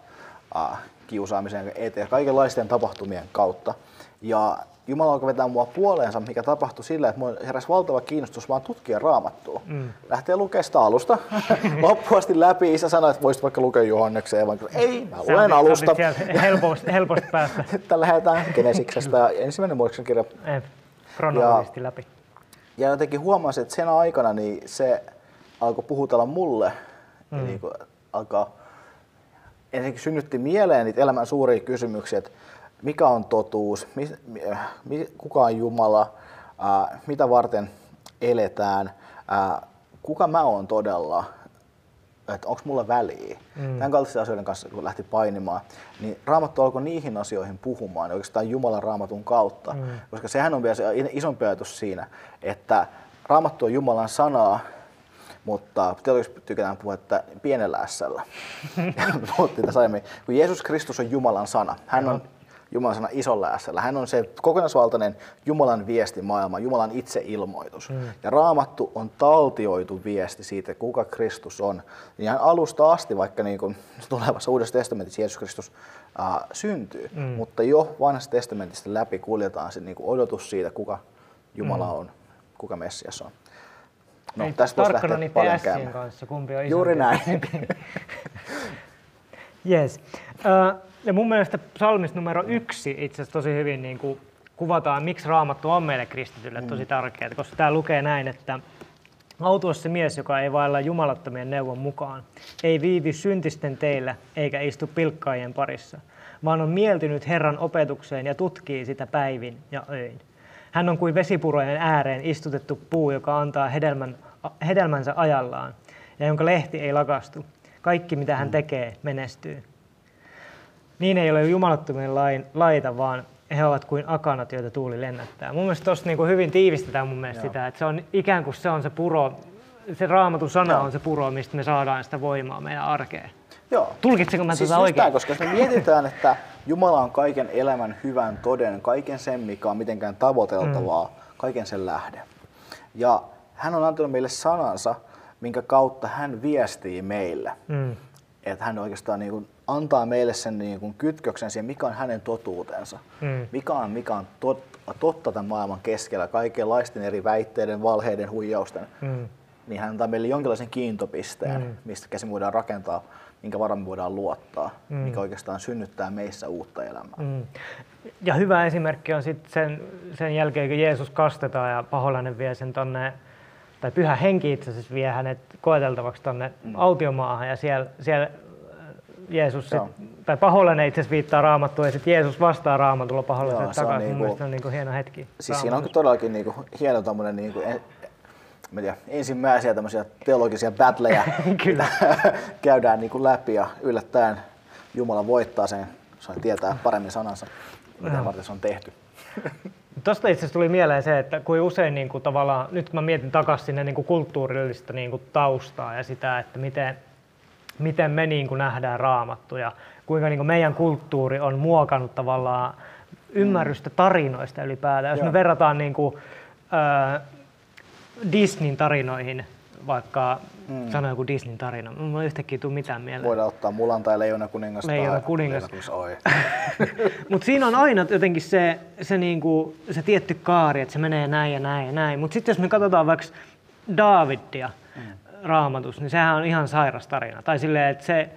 äh, kiusaamisen eteen, kaikenlaisten tapahtumien kautta. Ja Jumala alkoi vetää mua puoleensa, mikä tapahtui sillä, että mulla heräsi valtava kiinnostus vaan tutkia raamattua. Mm. Lähtee lukemaan sitä alusta loppuasti läpi. Isä sanoi, että voisit vaikka lukea Johannekseen. Vaan, ei, mä luen sä alusta. helposti, helposti päästä. Sitten lähdetään Genesiksestä. ensimmäinen muodoksen kirja. kronologisesti ja, läpi. Ja jotenkin huomasin, että sen aikana niin se alkoi puhutella mulle. Mm. Niin kuin, alkaa ensinnäkin synnytti mieleen niitä elämän suuria kysymyksiä, että mikä on totuus, kuka on Jumala, mitä varten eletään, kuka mä oon todella, että onko mulla väliä. Mm. Tämän kaltaisten asioiden kanssa, kun lähti painimaan, niin Raamattu alkoi niihin asioihin puhumaan, niin oikeastaan Jumalan Raamatun kautta. Mm. Koska sehän on vielä se isompi ajatus siinä, että Raamattu on Jumalan sanaa, mutta teollisuus tykätään puhua, että pienellä ässällä. Puhuttiin tässä aiemmin. Kun Jeesus Kristus on Jumalan sana, hän on Jumalan sana isolla S. Hän on se kokonaisvaltainen Jumalan viesti maailma, Jumalan itseilmoitus. Mm. Ja raamattu on taltioitu viesti siitä, kuka Kristus on. Ihan alusta asti, vaikka niin kuin tulevassa Uudessa testamentissa Jeesus Kristus äh, syntyy, mm. mutta jo vanhassa testamentista läpi kuljetaan se niin kuin odotus siitä, kuka Jumala mm. on, kuka Messias on. No, Ei, tästä tarkkana niiden käymään. kanssa, kumpi on Juuri näin. yes. Uh, ja mun mielestä psalmista numero yksi itse asiassa tosi hyvin niin kuin kuvataan, miksi raamattu on meille kristitylle mm. tosi tärkeää, koska tämä lukee näin, että Autuus se mies, joka ei vailla jumalattomien neuvon mukaan, ei viivi syntisten teillä eikä istu pilkkaajien parissa, vaan on mieltynyt Herran opetukseen ja tutkii sitä päivin ja öin. Hän on kuin vesipurojen ääreen istutettu puu, joka antaa hedelmän, hedelmänsä ajallaan ja jonka lehti ei lakastu. Kaikki, mitä hän mm. tekee, menestyy. Niin ei ole jumalattomien lain, laita, vaan he ovat kuin akanat, joita tuuli lennättää. Mun mielestä tuossa niin hyvin tiivistetään mun mielestä sitä, että se on ikään kuin se on se puro, se raamatun sana Joo. on se puro, mistä me saadaan sitä voimaa meidän arkeen. Joo. Tulkitsenko mä siis tätä oikein? Tämä, koska jos me mietitään, että Jumala on kaiken elämän hyvän toden, kaiken sen, mikä on mitenkään tavoiteltavaa, mm. kaiken sen lähde. Ja hän on antanut meille sanansa, minkä kautta hän viestii meille. Mm. Että hän oikeastaan niin kuin antaa meille sen niin kuin kytköksen siihen, mikä on hänen totuutensa. Mm. Mikä on, mikä on tot, totta tämän maailman keskellä, kaikenlaisten eri väitteiden, valheiden, huijausten. Mm. Niin hän antaa meille jonkinlaisen kiintopisteen, mm. mistä käsin voidaan rakentaa minkä varaan me voidaan luottaa, mm. mikä oikeastaan synnyttää meissä uutta elämää. Mm. Ja hyvä esimerkki on sitten sen, sen jälkeen, kun Jeesus kastetaan ja paholainen vie sen tonne, tai pyhä henki itse asiassa vie hänet koeteltavaksi tonne mm. autiomaahan ja siellä, siellä Jeesus, sit, tai paholainen itse asiassa viittaa raamattua ja sitten Jeesus vastaa raamatulla paholaiselle takaisin. Niinku, Mun mielestä se on niinku hieno hetki. Siis siinä on todellakin niinku hieno tommonen niinku mä tiedän, ensimmäisiä tämmöisiä teologisia battleja käydään niin kuin läpi ja yllättäen Jumala voittaa sen, sai tietää paremmin sanansa, mitä varten se on tehty. Tuosta itse asiassa tuli mieleen se, että kuin usein niin kuin tavallaan, nyt mä mietin takaisin sinne niin kuin kulttuurillista niin kuin taustaa ja sitä, että miten, miten me niin kuin nähdään raamattu ja kuinka niin kuin meidän kulttuuri on muokannut tavallaan ymmärrystä tarinoista ylipäätään. Jos Joo. me verrataan niin kuin, Disneyn tarinoihin, vaikka mm. sanoo joku Disneyn tarina, mulla ei yhtäkkiä tule mitään mieleen. Voidaan ottaa Mulan tai Leijona kuningas. Leijona kuningas. Mutta siinä on aina jotenkin se, se, niinku, se tietty kaari, että se menee näin ja näin ja näin. Mutta sitten jos me katsotaan vaikka Davidia mm. raamatus, niin sehän on ihan sairas tarina. Tai silleen, että se,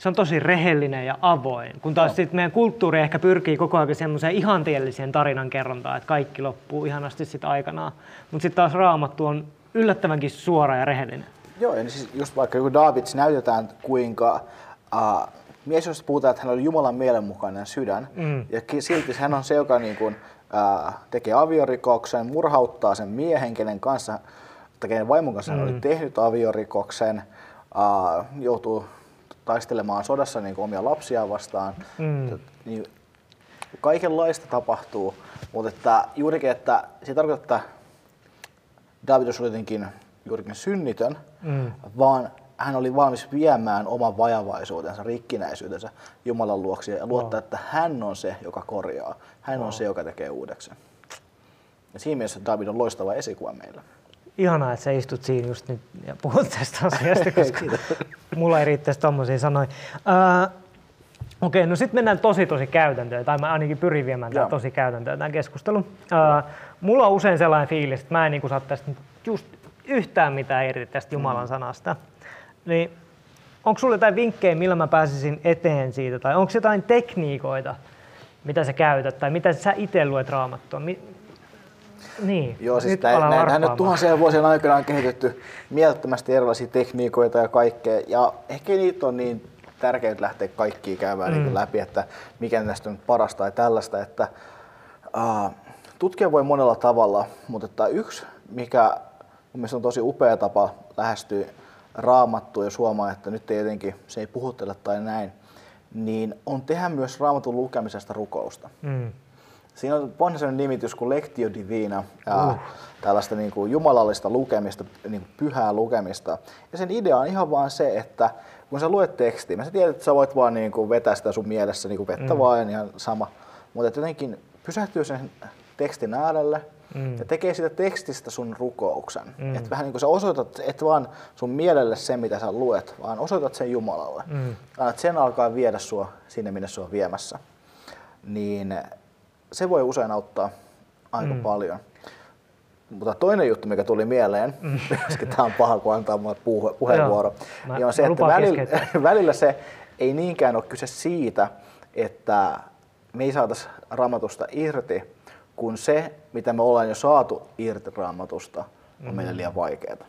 se on tosi rehellinen ja avoin, kun taas no. sitten meidän kulttuuri ehkä pyrkii koko ajan semmoiseen ihanteelliseen tarinankerrontaan, että kaikki loppuu ihanasti sitten aikanaan. Mutta sitten taas raamattu on yllättävänkin suora ja rehellinen. Joo, ja niin siis just vaikka joku David, näytetään kuinka uh, mies, josta puhutaan, että hän oli Jumalan mielenmukainen sydän, mm. ja silti hän on se, joka niin kuin, uh, tekee aviorikoksen, murhauttaa sen miehen, kenen kanssa, tai kenen vaimon kanssa mm. hän oli mm. tehnyt aviorikoksen, uh, joutuu taistelemaan sodassa niin kuin omia lapsia vastaan. Mm. Niin kaikenlaista tapahtuu, mutta että juurikin, että se tarkoittaa, että David oli jotenkin juurikin synnitön, mm. vaan hän oli valmis viemään oman vajavaisuutensa, rikkinäisyytensä Jumalan luoksi ja luottaa, wow. että hän on se, joka korjaa. Hän wow. on se, joka tekee uudeksi. Ja siinä mielessä David on loistava esikuva meillä ihanaa, että sä istut siinä just nyt ja puhut tästä asiasta, koska mulla ei riittäisi tommosia sanoja. Uh, Okei, okay, no sitten mennään tosi tosi käytäntöön, tai mä ainakin pyrin viemään tämän tosi käytäntöön tämän keskustelun. Uh, mulla on usein sellainen fiilis, että mä en niin saa tästä just yhtään mitään irti tästä Jumalan mm. sanasta. Niin onko sulla jotain vinkkejä, millä mä pääsisin eteen siitä, tai onko jotain tekniikoita, mitä sä käytät, tai mitä sä itse luet raamattua? Niin, Joo, siis näin, näinhän nyt tuhansien vuosien aikana on kehitetty mielettömästi erilaisia tekniikoita ja kaikkea. Ja ehkä niitä on niin tärkeää lähteä kaikkia käymään niin mm. niin läpi, että mikä näistä on parasta tai tällaista. Että, uh, tutkia voi monella tavalla, mutta että yksi, mikä mun mielestä on tosi upea tapa lähestyä raamattua ja suomaa, että nyt ei jotenkin, se ei puhuttele tai näin, niin on tehdä myös raamatun lukemisesta rukousta. Mm. Siinä on sellainen nimitys kuin Lectio Divina, ja uh. tällaista niin kuin jumalallista lukemista, niin kuin pyhää lukemista. Ja sen idea on ihan vaan se, että kun sä luet tekstiä, mä sä tiedät, että sä voit vaan niin kuin vetää sitä sun mielessä niin kuin vettä mm. vaan, ihan sama, mutta jotenkin pysähtyy sen tekstin äärelle mm. ja tekee siitä tekstistä sun rukouksen. Mm. Että vähän niin kuin sä osoitat, et vaan sun mielelle se, mitä sä luet, vaan osoitat sen Jumalalle. Mm. Annat sen alkaa viedä sua sinne, minne se on viemässä. Niin se voi usein auttaa aika mm. paljon. Mutta toinen juttu, mikä tuli mieleen, mm. tämä on paha, kun antaa puhe, puheenvuoro, Joo, niin on se, että välillä, välillä se ei niinkään ole kyse siitä, että me ei saataisi raamatusta irti, kun se, mitä me ollaan jo saatu irti raamatusta, on mm. meille liian vaikeaa.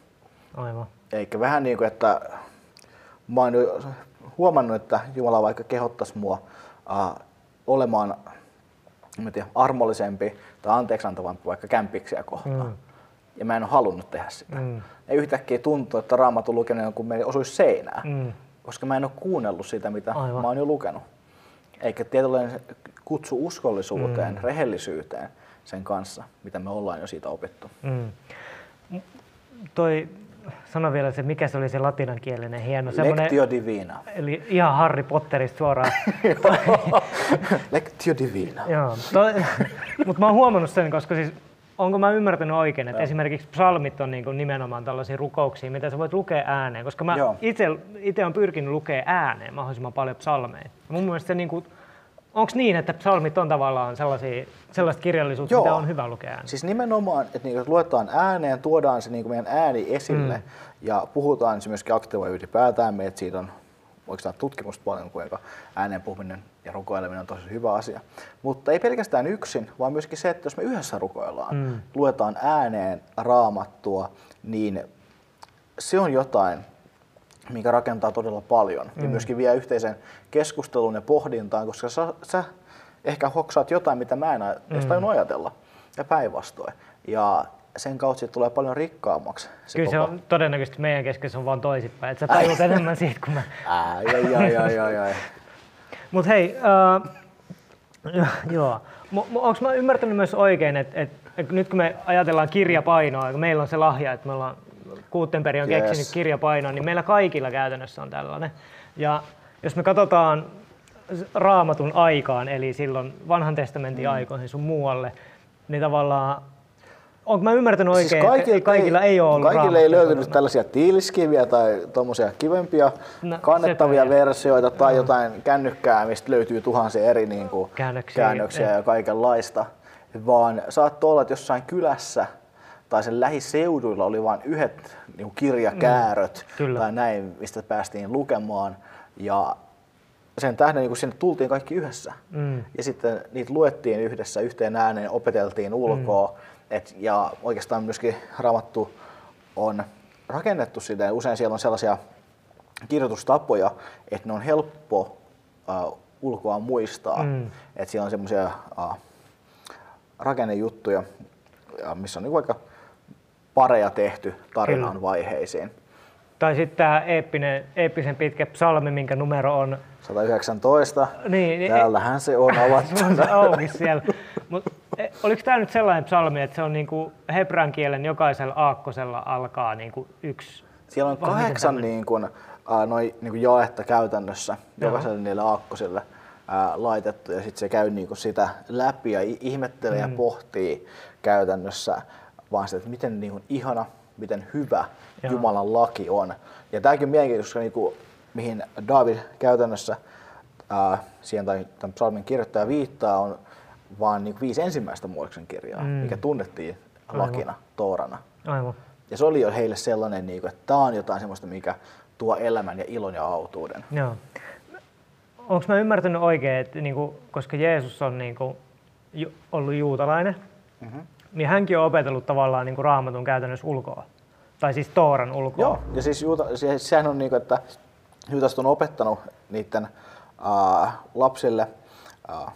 Aivan. Eikä vähän niin kuin, että mä oon huomannut, että Jumala vaikka kehottaisi mua uh, olemaan mä tiedä, armollisempi tai anteeksiantavampi vaikka kämpiksiä kohtaan. Mm. Ja mä en ole halunnut tehdä sitä. Mm. Ja yhtäkkiä tuntuu, että raamatun lukeminen on kuin me osuisi seinään. Mm. Koska mä en ole kuunnellut sitä, mitä Aivan. mä oon jo lukenut. Eikä tietynlainen kutsu uskollisuuteen, mm. rehellisyyteen sen kanssa, mitä me ollaan jo siitä opittu. Mm. Toi, sano vielä se, mikä se oli se latinankielinen hieno. Lectio divina. Eli ihan Harry Potterista suoraan. Lectio divina. Joo, mutta mä oon huomannut sen, koska siis onko mä ymmärtänyt oikein, että Joo. esimerkiksi psalmit on niin kuin nimenomaan tällaisia rukouksia, mitä sä voit lukea ääneen, koska mä itse, itse olen pyrkinyt lukea ääneen mahdollisimman paljon psalmeja. mun mielestä se niin kuin, onko niin, että psalmit on tavallaan sellaisia, sellaista kirjallisuutta, Joo. mitä on hyvä lukea ääneen? Siis nimenomaan, että niin, luetaan ääneen, tuodaan se niin kuin meidän ääni esille mm. ja puhutaan se myöskin aktiivoi ylipäätään, että siitä on oikeastaan tutkimusta paljon, kuinka ääneen puhuminen ja rukoileminen on tosi hyvä asia. Mutta ei pelkästään yksin, vaan myöskin se, että jos me yhdessä rukoillaan, mm. luetaan ääneen raamattua, niin se on jotain, mikä rakentaa todella paljon. Mm. Ja myöskin vie yhteisen keskustelun ja pohdintaan, koska sä, sä ehkä hoksaat jotain, mitä mä en edes mm. ajatella. Ja päinvastoin. Ja sen kautta siitä tulee paljon rikkaammaksi. Se Kyllä koko... se on todennäköisesti meidän kesken on vaan toisinpäin, että sä tajut enemmän siitä kuin mä. Ai, ai, ai, ai, ai, ai. Mut hei, uh, joo. Onko mä ymmärtänyt myös oikein, että et, et nyt kun me ajatellaan kirjapainoa, kun meillä on se lahja, että me ollaan Gutenberg on yes. keksinyt kirjapainoa, niin meillä kaikilla käytännössä on tällainen. Ja jos me katsotaan raamatun aikaan, eli silloin vanhan testamentin mm. aikoihin sun muualle, niin tavallaan Onko mä ymmärtänyt siis oikein, siis kaikilla, että kaikilla ei, ei ole ollut Kaikilla ei löytynyt tällaisia tiiliskiviä tai tuommoisia kivempia no, kannettavia versioita tai no. jotain kännykkää, mistä löytyy tuhansia eri niin kuin, käännöksiä, käännöksiä ja kaikenlaista. Vaan saattoi olla, että jossain kylässä tai sen lähiseuduilla oli vain yhdet niin kirjakääröt mm, tai näin, mistä päästiin lukemaan. Ja sen tähden niin sinne tultiin kaikki yhdessä. Mm. Ja sitten niitä luettiin yhdessä yhteen ääneen, opeteltiin ulkoa. Mm et, ja oikeastaan myöskin Raamattu on rakennettu sitä, usein siellä on sellaisia kirjoitustapoja, että ne on helppo uh, ulkoa muistaa. Mm. Että siellä on semmoisia uh, rakennejuttuja, missä on niin vaikka pareja tehty tarinan Kyllä. vaiheisiin. Tai sitten tämä eeppinen, eeppisen pitkä psalmi, minkä numero on 119. Niin, niin Täällähän se on avattu. se on auki siellä. Mut, e, oliko tämä nyt sellainen psalmi, että se on niinku hebran kielen jokaisella aakkosella alkaa niinku yksi? Siellä on kahdeksan niin kuin, uh, noi, niin kuin jaetta käytännössä Joo. jokaiselle niille aakkosille uh, laitettu ja sitten se käy niin kuin sitä läpi ja ihmettelee mm. ja pohtii käytännössä vaan sitä, että miten niin kuin ihana, miten hyvä Joo. Jumalan laki on. Ja tämäkin on mielenkiintoista, niin kuin mihin David käytännössä ää, siihen tai tämän psalmin kirjoittaja viittaa, on vaan niin viisi ensimmäistä Mooseksen kirjaa, mm. mikä tunnettiin Aivan. lakina, toorana. Aivan. Ja se oli jo heille sellainen, niin kuin, että tämä on jotain sellaista, mikä tuo elämän ja ilon ja autuuden. Joo. Onko mä ymmärtänyt oikein, että niin kuin, koska Jeesus on niin kuin, ollut juutalainen, mm-hmm. Niin hänkin on opetellut tavallaan niin kuin raamatun käytännössä ulkoa? Tai siis Tooran ulkoa? Joo, ja siis juuta, sehän on niin kuin, että Juutas on opettanut niiden uh, lapsille uh,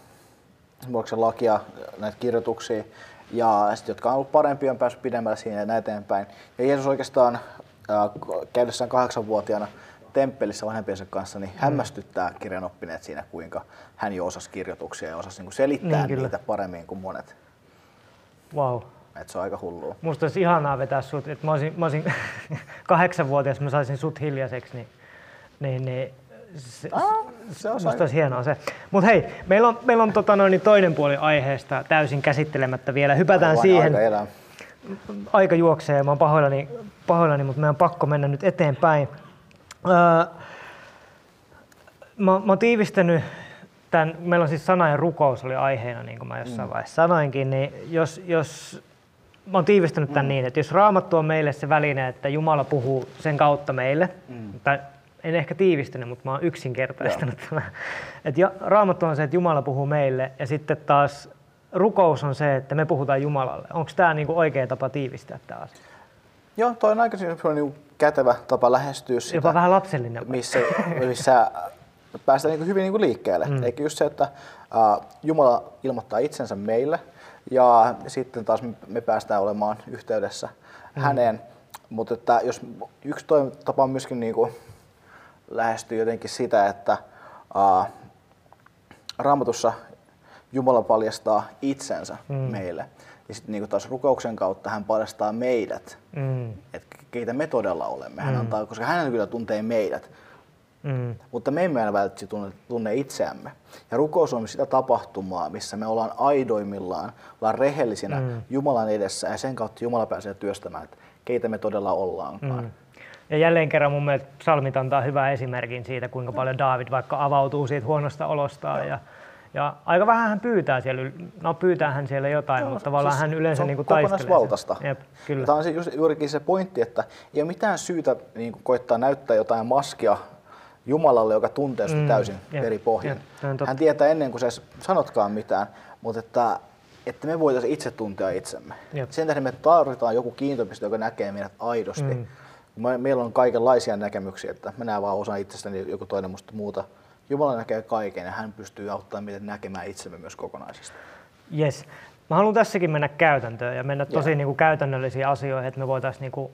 lakia, näitä kirjoituksia, ja sitten jotka on ollut parempia, on päässyt pidemmälle siinä ja eteenpäin. Ja Jeesus oikeastaan uh, käydessään kahdeksanvuotiaana temppelissä vanhempiensa kanssa, niin mm. hämmästyttää kirjanoppineet siinä, kuinka hän jo osasi kirjoituksia ja osasi niin selittää niin, niitä paremmin kuin monet. Wow. Et se on aika hullua. Musta olisi ihanaa vetää sut, että mä olisin, mä olisin kahdeksanvuotias, mä saisin sut hiljaiseksi, niin niin, niin se, Ah, se on Musta olisi hienoa se. Mutta hei, meillä on, meillä on tota noin, niin toinen puoli aiheesta täysin käsittelemättä vielä. Hypätään Aivan, siihen. aika elää. Aika juoksee mä oon pahoillani, pahoillani mutta meidän on pakko mennä nyt eteenpäin. Öö, mä, mä oon tiivistänyt tämän, meillä on siis sana ja rukous oli aiheena, niin kuin mä jossain mm. vaiheessa sanoinkin, niin jos, jos mä oon tiivistänyt tämän mm. niin, että jos raamattu on meille se väline, että Jumala puhuu sen kautta meille, mm. tai en ehkä tiivistänyt, mutta mä oon yksinkertaistanut tämän. Että ja, raamattu on se, että Jumala puhuu meille, ja sitten taas rukous on se, että me puhutaan Jumalalle. Onko tämä niinku oikea tapa tiivistää tämä asia? Joo, toi on aika niin kätevä tapa lähestyä sitä. Jopa vähän lapsellinen. Missä, missä päästään niin hyvin niin liikkeelle. Mm. Eikä just se, että uh, Jumala ilmoittaa itsensä meille ja sitten taas me, me päästään olemaan yhteydessä mm. häneen. Mutta että jos yksi tapa on myöskin niin kuin lähestyy jotenkin sitä, että uh, raamatussa Jumala paljastaa itsensä mm. meille. Ja sitten niin taas rukouksen kautta hän paljastaa meidät, mm. että keitä me todella olemme. Hän mm. antaa, koska hän kyllä tuntee meidät, mm. mutta me emme välttämättä tunne, tunne itseämme. Ja rukous on sitä tapahtumaa, missä me ollaan aidoimmillaan, ollaan rehellisinä mm. Jumalan edessä ja sen kautta Jumala pääsee työstämään, että keitä me todella ollaankaan. Mm. Ja jälleen kerran mun mielestä psalmit antaa hyvän esimerkin siitä, kuinka paljon David vaikka avautuu siitä huonosta olostaan. Ja, ja aika vähän hän pyytää siellä, no pyytää hän siellä jotain, no, mutta tavallaan siis hän yleensä niin kuin taistelee. valtasta. Jep, kyllä. Tämä on siis juurikin se pointti, että ei ole mitään syytä niin kuin koittaa näyttää jotain maskia Jumalalle, joka tuntee sinut mm, täysin jep, eri pohjin. Hän tietää ennen kuin sä sanotkaan mitään, mutta että, että me voitaisiin itse tuntea itsemme. Jep. Sen tähden me tarvitaan joku kiintopiste, joka näkee meidät aidosti. Mm meillä on kaikenlaisia näkemyksiä, että mä näen vaan osa itsestäni, joku toinen musta muuta. Jumala näkee kaiken ja hän pystyy auttamaan meitä näkemään itsemme myös kokonaisesti. Yes. Mä haluan tässäkin mennä käytäntöön ja mennä tosi niin kuin käytännöllisiin asioihin, että me voitaisiin niin kuin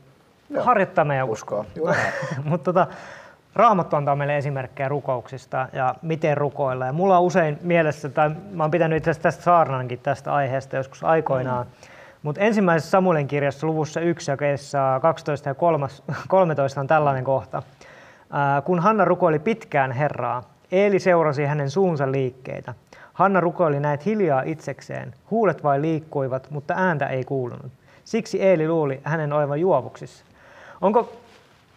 harjoittaa meidän uskoa. Mutta tota, Raamattu antaa meille esimerkkejä rukouksista ja miten rukoilla. Ja mulla on usein mielessä, tai mä oon pitänyt itse asiassa tästä saarnankin tästä aiheesta joskus aikoinaan, mm mutta ensimmäisessä Samuelin kirjassa luvussa 1 jakeessa 12 ja 13 on tällainen kohta. Kun Hanna rukoili pitkään Herraa, Eeli seurasi hänen suunsa liikkeitä. Hanna rukoili näet hiljaa itsekseen. Huulet vain liikkuivat, mutta ääntä ei kuulunut. Siksi Eeli luuli hänen olevan juovuksissa. Onko,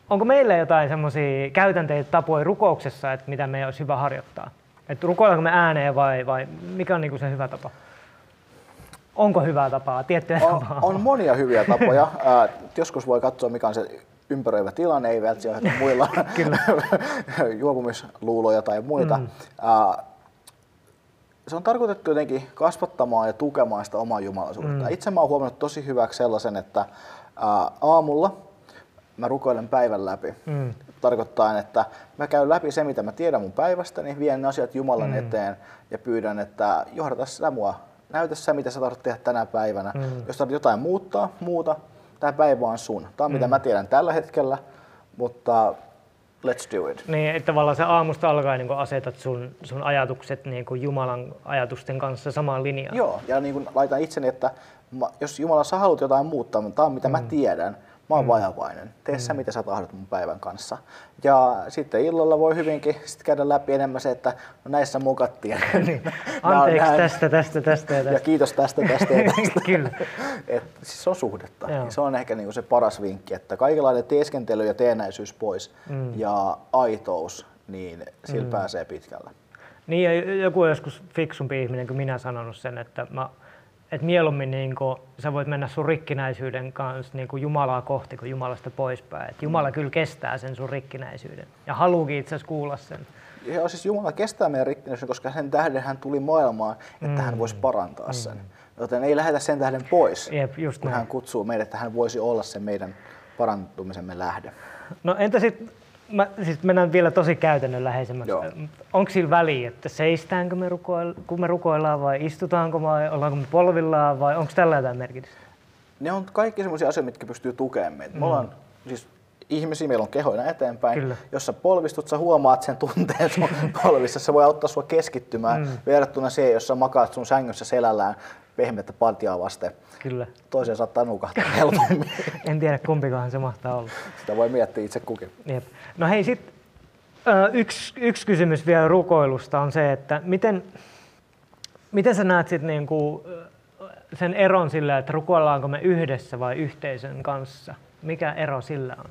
onko meillä jotain semmoisia käytänteitä, tapoja rukouksessa, että mitä meidän olisi hyvä harjoittaa? Että rukoillaanko me ääneen vai, vai mikä on niinku se hyvä tapa? Onko hyvää tapaa, tiettyjä on, tapaa? On monia hyviä tapoja. Äh, joskus voi katsoa, mikä on se ympäröivä tilanne, ei välttämättä muilla juopumisluuloja tai muita. Mm. Äh, se on tarkoitettu jotenkin kasvattamaan ja tukemaan sitä omaa jumalaisuutta. Mm. Itse mä oon huomannut tosi hyväksi sellaisen, että äh, aamulla mä rukoilen päivän läpi. Mm. Tarkoittaa, että mä käyn läpi se, mitä mä tiedän mun päivästäni, vien ne asiat Jumalan mm. eteen ja pyydän, että johdata sitä mua näytä sä, mitä sä tarvitset tehdä tänä päivänä. Mm. Jos tarvitset jotain muuttaa, muuta. Tämä päivä on sun. Tämä on mm. mitä mä tiedän tällä hetkellä, mutta let's do it. Niin, että tavallaan se aamusta alkaen niin asetat sun, sun ajatukset niin Jumalan ajatusten kanssa samaan linjaan. Joo, ja niin laitan itseni, että jos Jumala sä haluat jotain muuttaa, mutta tämä on mitä mm. mä tiedän, Mä oon mm. vajavainen. Tee mm. sä mitä sä tahdot mun päivän kanssa. Ja sitten illalla voi hyvinkin sit käydä läpi enemmän se, että no näissä mukattiin. niin. Anteeksi näin. tästä, tästä, tästä ja tästä. Ja kiitos tästä, tästä ja tästä. Kyllä. Et, siis se on suhdetta. Joo. Se on ehkä niinku se paras vinkki, että kaikenlainen teeskentely ja teenäisyys pois mm. ja aitous, niin sillä mm. pääsee pitkällä. Niin ja joku on joskus fiksumpi ihminen kuin minä sanonut sen, että mä että mieluummin niin kuin, sä voit mennä sun rikkinäisyyden kanssa niin kuin Jumalaa kohti kuin Jumalasta poispäin. Et Jumala mm. kyllä kestää sen sun rikkinäisyyden ja haluukin itse asiassa kuulla sen. Ja siis Jumala kestää meidän rikkinäisyyden, koska sen tähden hän tuli maailmaan, että mm. hän voisi parantaa mm. sen. Joten ei lähetä sen tähden pois, Jep, just kun näin. hän kutsuu meidät, että hän voisi olla se meidän parantumisemme lähde. No entä sitten Mä, siis mennään vielä tosi käytännönläheisemmäksi. Onko sillä väliä, että seistäänkö me rukoilla, kun me rukoillaan vai istutaanko vai ollaanko me polvillaan vai onko tällä jotain merkitystä? Ne on kaikki sellaisia asioita, mitkä pystyy tukemaan meitä. Mm. Me ollaan siis ihmisiä, meillä on kehoina eteenpäin. Kyllä. Jos sä polvistut, sä huomaat sen tunteen sun polvissa. Se voi auttaa sua keskittymään mm. verrattuna siihen, jos sä makaat sun sängyssä selällään pehmeätä partiaa vasten. Kyllä. Toiseen saattaa nukahtaa helpommin. en tiedä kumpikohan se mahtaa olla. Sitä voi miettiä itse kukin. Jep. No hei, sit yksi, yksi kysymys vielä rukoilusta on se, että miten, miten sä näet sit niinku sen eron sillä, että rukoillaanko me yhdessä vai yhteisön kanssa? Mikä ero sillä on?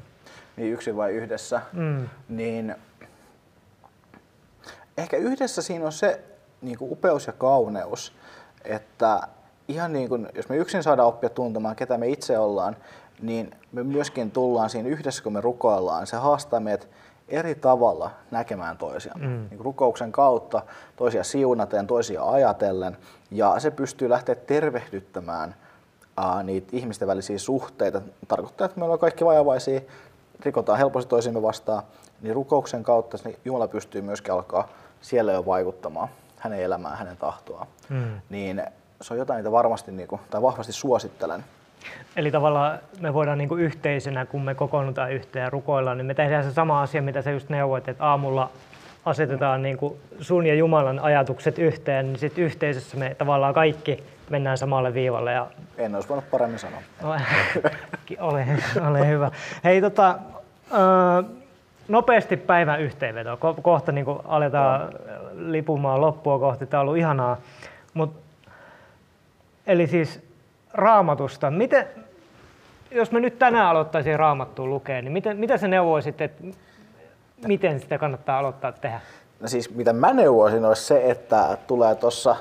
Niin yksin vai yhdessä? Mm. Niin ehkä yhdessä siinä on se niin kuin upeus ja kauneus, että ihan niin kuin, jos me yksin saadaan oppia tuntemaan, ketä me itse ollaan, niin me myöskin tullaan siinä yhdessä, kun me rukoillaan. Se haastaa meidät eri tavalla näkemään toisiaan. Mm. Niin rukouksen kautta, toisia siunaten, toisia ajatellen. Ja se pystyy lähteä tervehdyttämään ää, niitä ihmisten välisiä suhteita. Tarkoittaa, että me ollaan kaikki vajavaisia, rikotaan helposti toisimme vastaan. Niin rukouksen kautta niin Jumala pystyy myöskin alkaa siellä jo vaikuttamaan hänen elämään, hänen tahtoaan. Mm. Niin se on jotain, mitä varmasti niin kuin, tai vahvasti suosittelen. Eli tavallaan me voidaan niin kuin yhteisönä, kun me kokoonnutaan yhteen ja rukoillaan, niin me tehdään se sama asia, mitä sä just neuvoit, että aamulla asetetaan niin kuin sun ja Jumalan ajatukset yhteen, niin sitten yhteisössä me tavallaan kaikki mennään samalle viivalle. Ja... En olisi voinut paremmin sanoa. ole, ole hyvä. Hei, tota, nopeasti päivän yhteenveto. Ko- kohta niin kuin aletaan lipumaan loppua kohti. Tämä on ollut ihanaa. Mut, eli siis raamatusta. Miten, jos mä nyt tänään aloittaisin raamattua lukea, niin miten, mitä sä neuvoisit, että miten sitä kannattaa aloittaa tehdä? No siis mitä mä neuvoisin olisi se, että tulee tuossa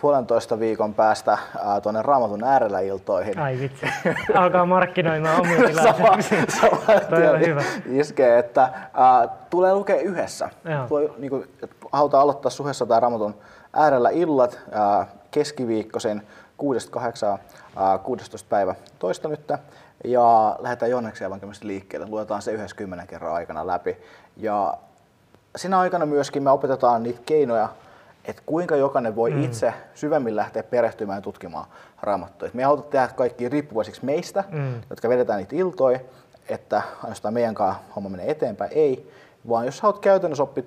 puolentoista viikon päästä tuonne Raamatun äärellä iltoihin. Ai vitsi, alkaa markkinoimaan omia tilaisuuksia. sama, sama hyvä. Iskee, että ää, tulee lukea yhdessä. Tulee, niin kuin, halutaan aloittaa suhessa tai Raamatun äärellä illat ää, keskiviikkoisin 6-8, 16. päivä toista nyt. Ja lähdetään jonneksi evankeliumista liikkeelle. Luetaan se yhdessä kymmenen kerran aikana läpi. Ja siinä aikana myöskin me opetetaan niitä keinoja, että kuinka jokainen voi mm. itse syvemmin lähteä perehtymään ja tutkimaan raamattua. Me ei haluta tehdä kaikki riippuvaisiksi meistä, mm. jotka vedetään niitä iltoja, että ainoastaan meidän kanssa homma menee eteenpäin. Ei, vaan jos haluat käytännössä oppia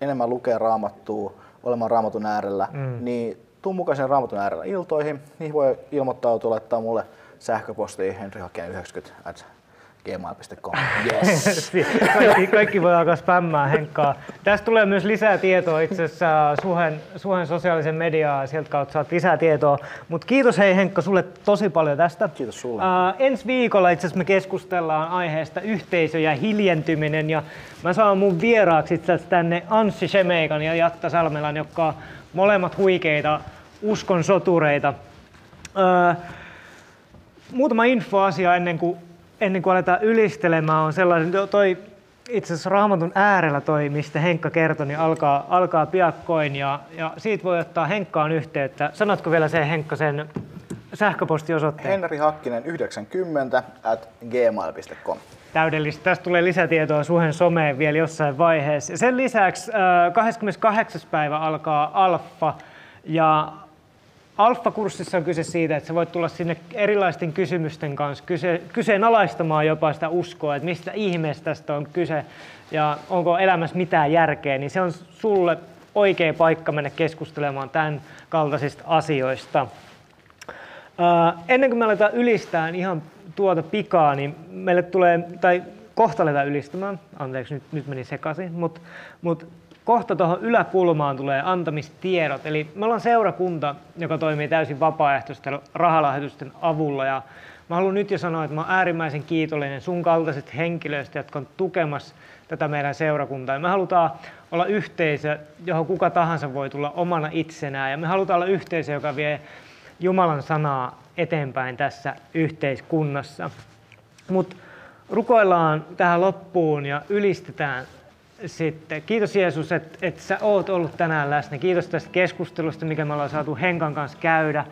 enemmän lukea raamattua, olemaan raamatun äärellä, mm. niin tuu mukaan sen raamatun äärellä iltoihin. Niihin voi ilmoittautua, laittaa mulle sähköpostiin henrihakeen90 gmail.com. Yes. kaikki, kaikki voi alkaa spämmää Henkkaa. Tästä tulee myös lisää tietoa itse asiassa Suhen, Suhen sosiaalisen mediaa, sieltä kautta saat lisää tietoa. Mutta kiitos hei Henkka sulle tosi paljon tästä. Kiitos sulle. Uh, ensi viikolla itse asiassa me keskustellaan aiheesta yhteisö ja hiljentyminen ja mä saan mun vieraaksi itse tänne Anssi Shemeikan ja Jatta Salmelan, jotka on molemmat huikeita uskon sotureita. Uh, muutama infoasia ennen kuin ennen kuin aletaan ylistelemään, on sellainen, toi itse asiassa Raamatun äärellä toi, mistä Henkka kertoi, niin alkaa, alkaa piakkoin ja, ja siitä voi ottaa Henkkaan yhteyttä. Sanotko vielä se Henkka sen sähköpostiosoitteen? Henri Hakkinen 90 at gmail.com. Täydellistä. Tästä tulee lisätietoa Suhen someen vielä jossain vaiheessa. Sen lisäksi 28. päivä alkaa Alfa ja Alfa-kurssissa on kyse siitä, että sä voit tulla sinne erilaisten kysymysten kanssa kyse, kyseenalaistamaan jopa sitä uskoa, että mistä ihmeestä tästä on kyse ja onko elämässä mitään järkeä, niin se on sulle oikea paikka mennä keskustelemaan tämän kaltaisista asioista. Ää, ennen kuin me aletaan ylistää ihan tuota pikaa, niin meille tulee, tai kohta aletaan ylistämään, anteeksi nyt, nyt meni sekaisin, mutta mut kohta tuohon yläkulmaan tulee antamistiedot. Eli me ollaan seurakunta, joka toimii täysin vapaaehtoisten rahalahjoitusten avulla. Ja mä haluan nyt jo sanoa, että mä oon äärimmäisen kiitollinen sun kaltaiset henkilöistä, jotka on tukemassa tätä meidän seurakuntaa. Ja me halutaan olla yhteisö, johon kuka tahansa voi tulla omana itsenään. Ja me halutaan olla yhteisö, joka vie Jumalan sanaa eteenpäin tässä yhteiskunnassa. Mutta rukoillaan tähän loppuun ja ylistetään sitten. Kiitos Jeesus, että, että sä oot ollut tänään läsnä. Kiitos tästä keskustelusta, mikä me ollaan saatu Henkan kanssa käydä.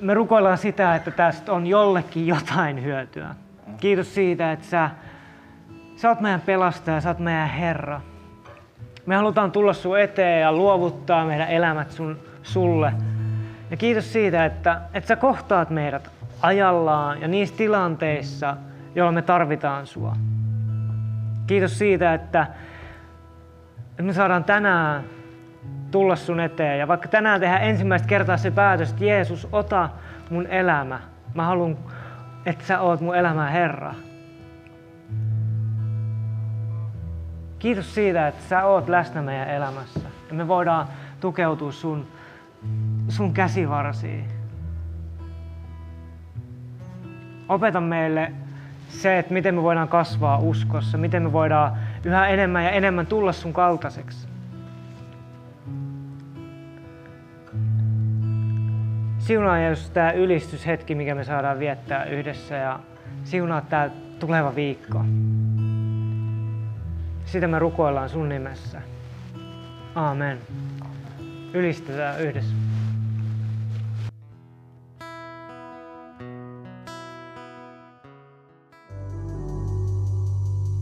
Me rukoillaan sitä, että tästä on jollekin jotain hyötyä. Kiitos siitä, että sä, sä oot meidän pelastaja, sä oot meidän Herra. Me halutaan tulla sun eteen ja luovuttaa meidän elämät sun, sulle. Ja kiitos siitä, että, että sä kohtaat meidät ajallaan ja niissä tilanteissa, joilla me tarvitaan sua. Kiitos siitä, että me saadaan tänään tulla sun eteen. Ja vaikka tänään tehdään ensimmäistä kertaa se päätös, että Jeesus, ota mun elämä. Mä haluan, että sä oot mun elämän Herra. Kiitos siitä, että sä oot läsnä meidän elämässä. Ja me voidaan tukeutua sun, sun käsivarsiin. Opeta meille se, että miten me voidaan kasvaa uskossa, miten me voidaan yhä enemmän ja enemmän tulla sun kaltaiseksi. Siunaa Jeesus tämä ylistyshetki, mikä me saadaan viettää yhdessä ja siunaa tämä tuleva viikko. Sitä me rukoillaan sun nimessä. Aamen. Ylistetään yhdessä.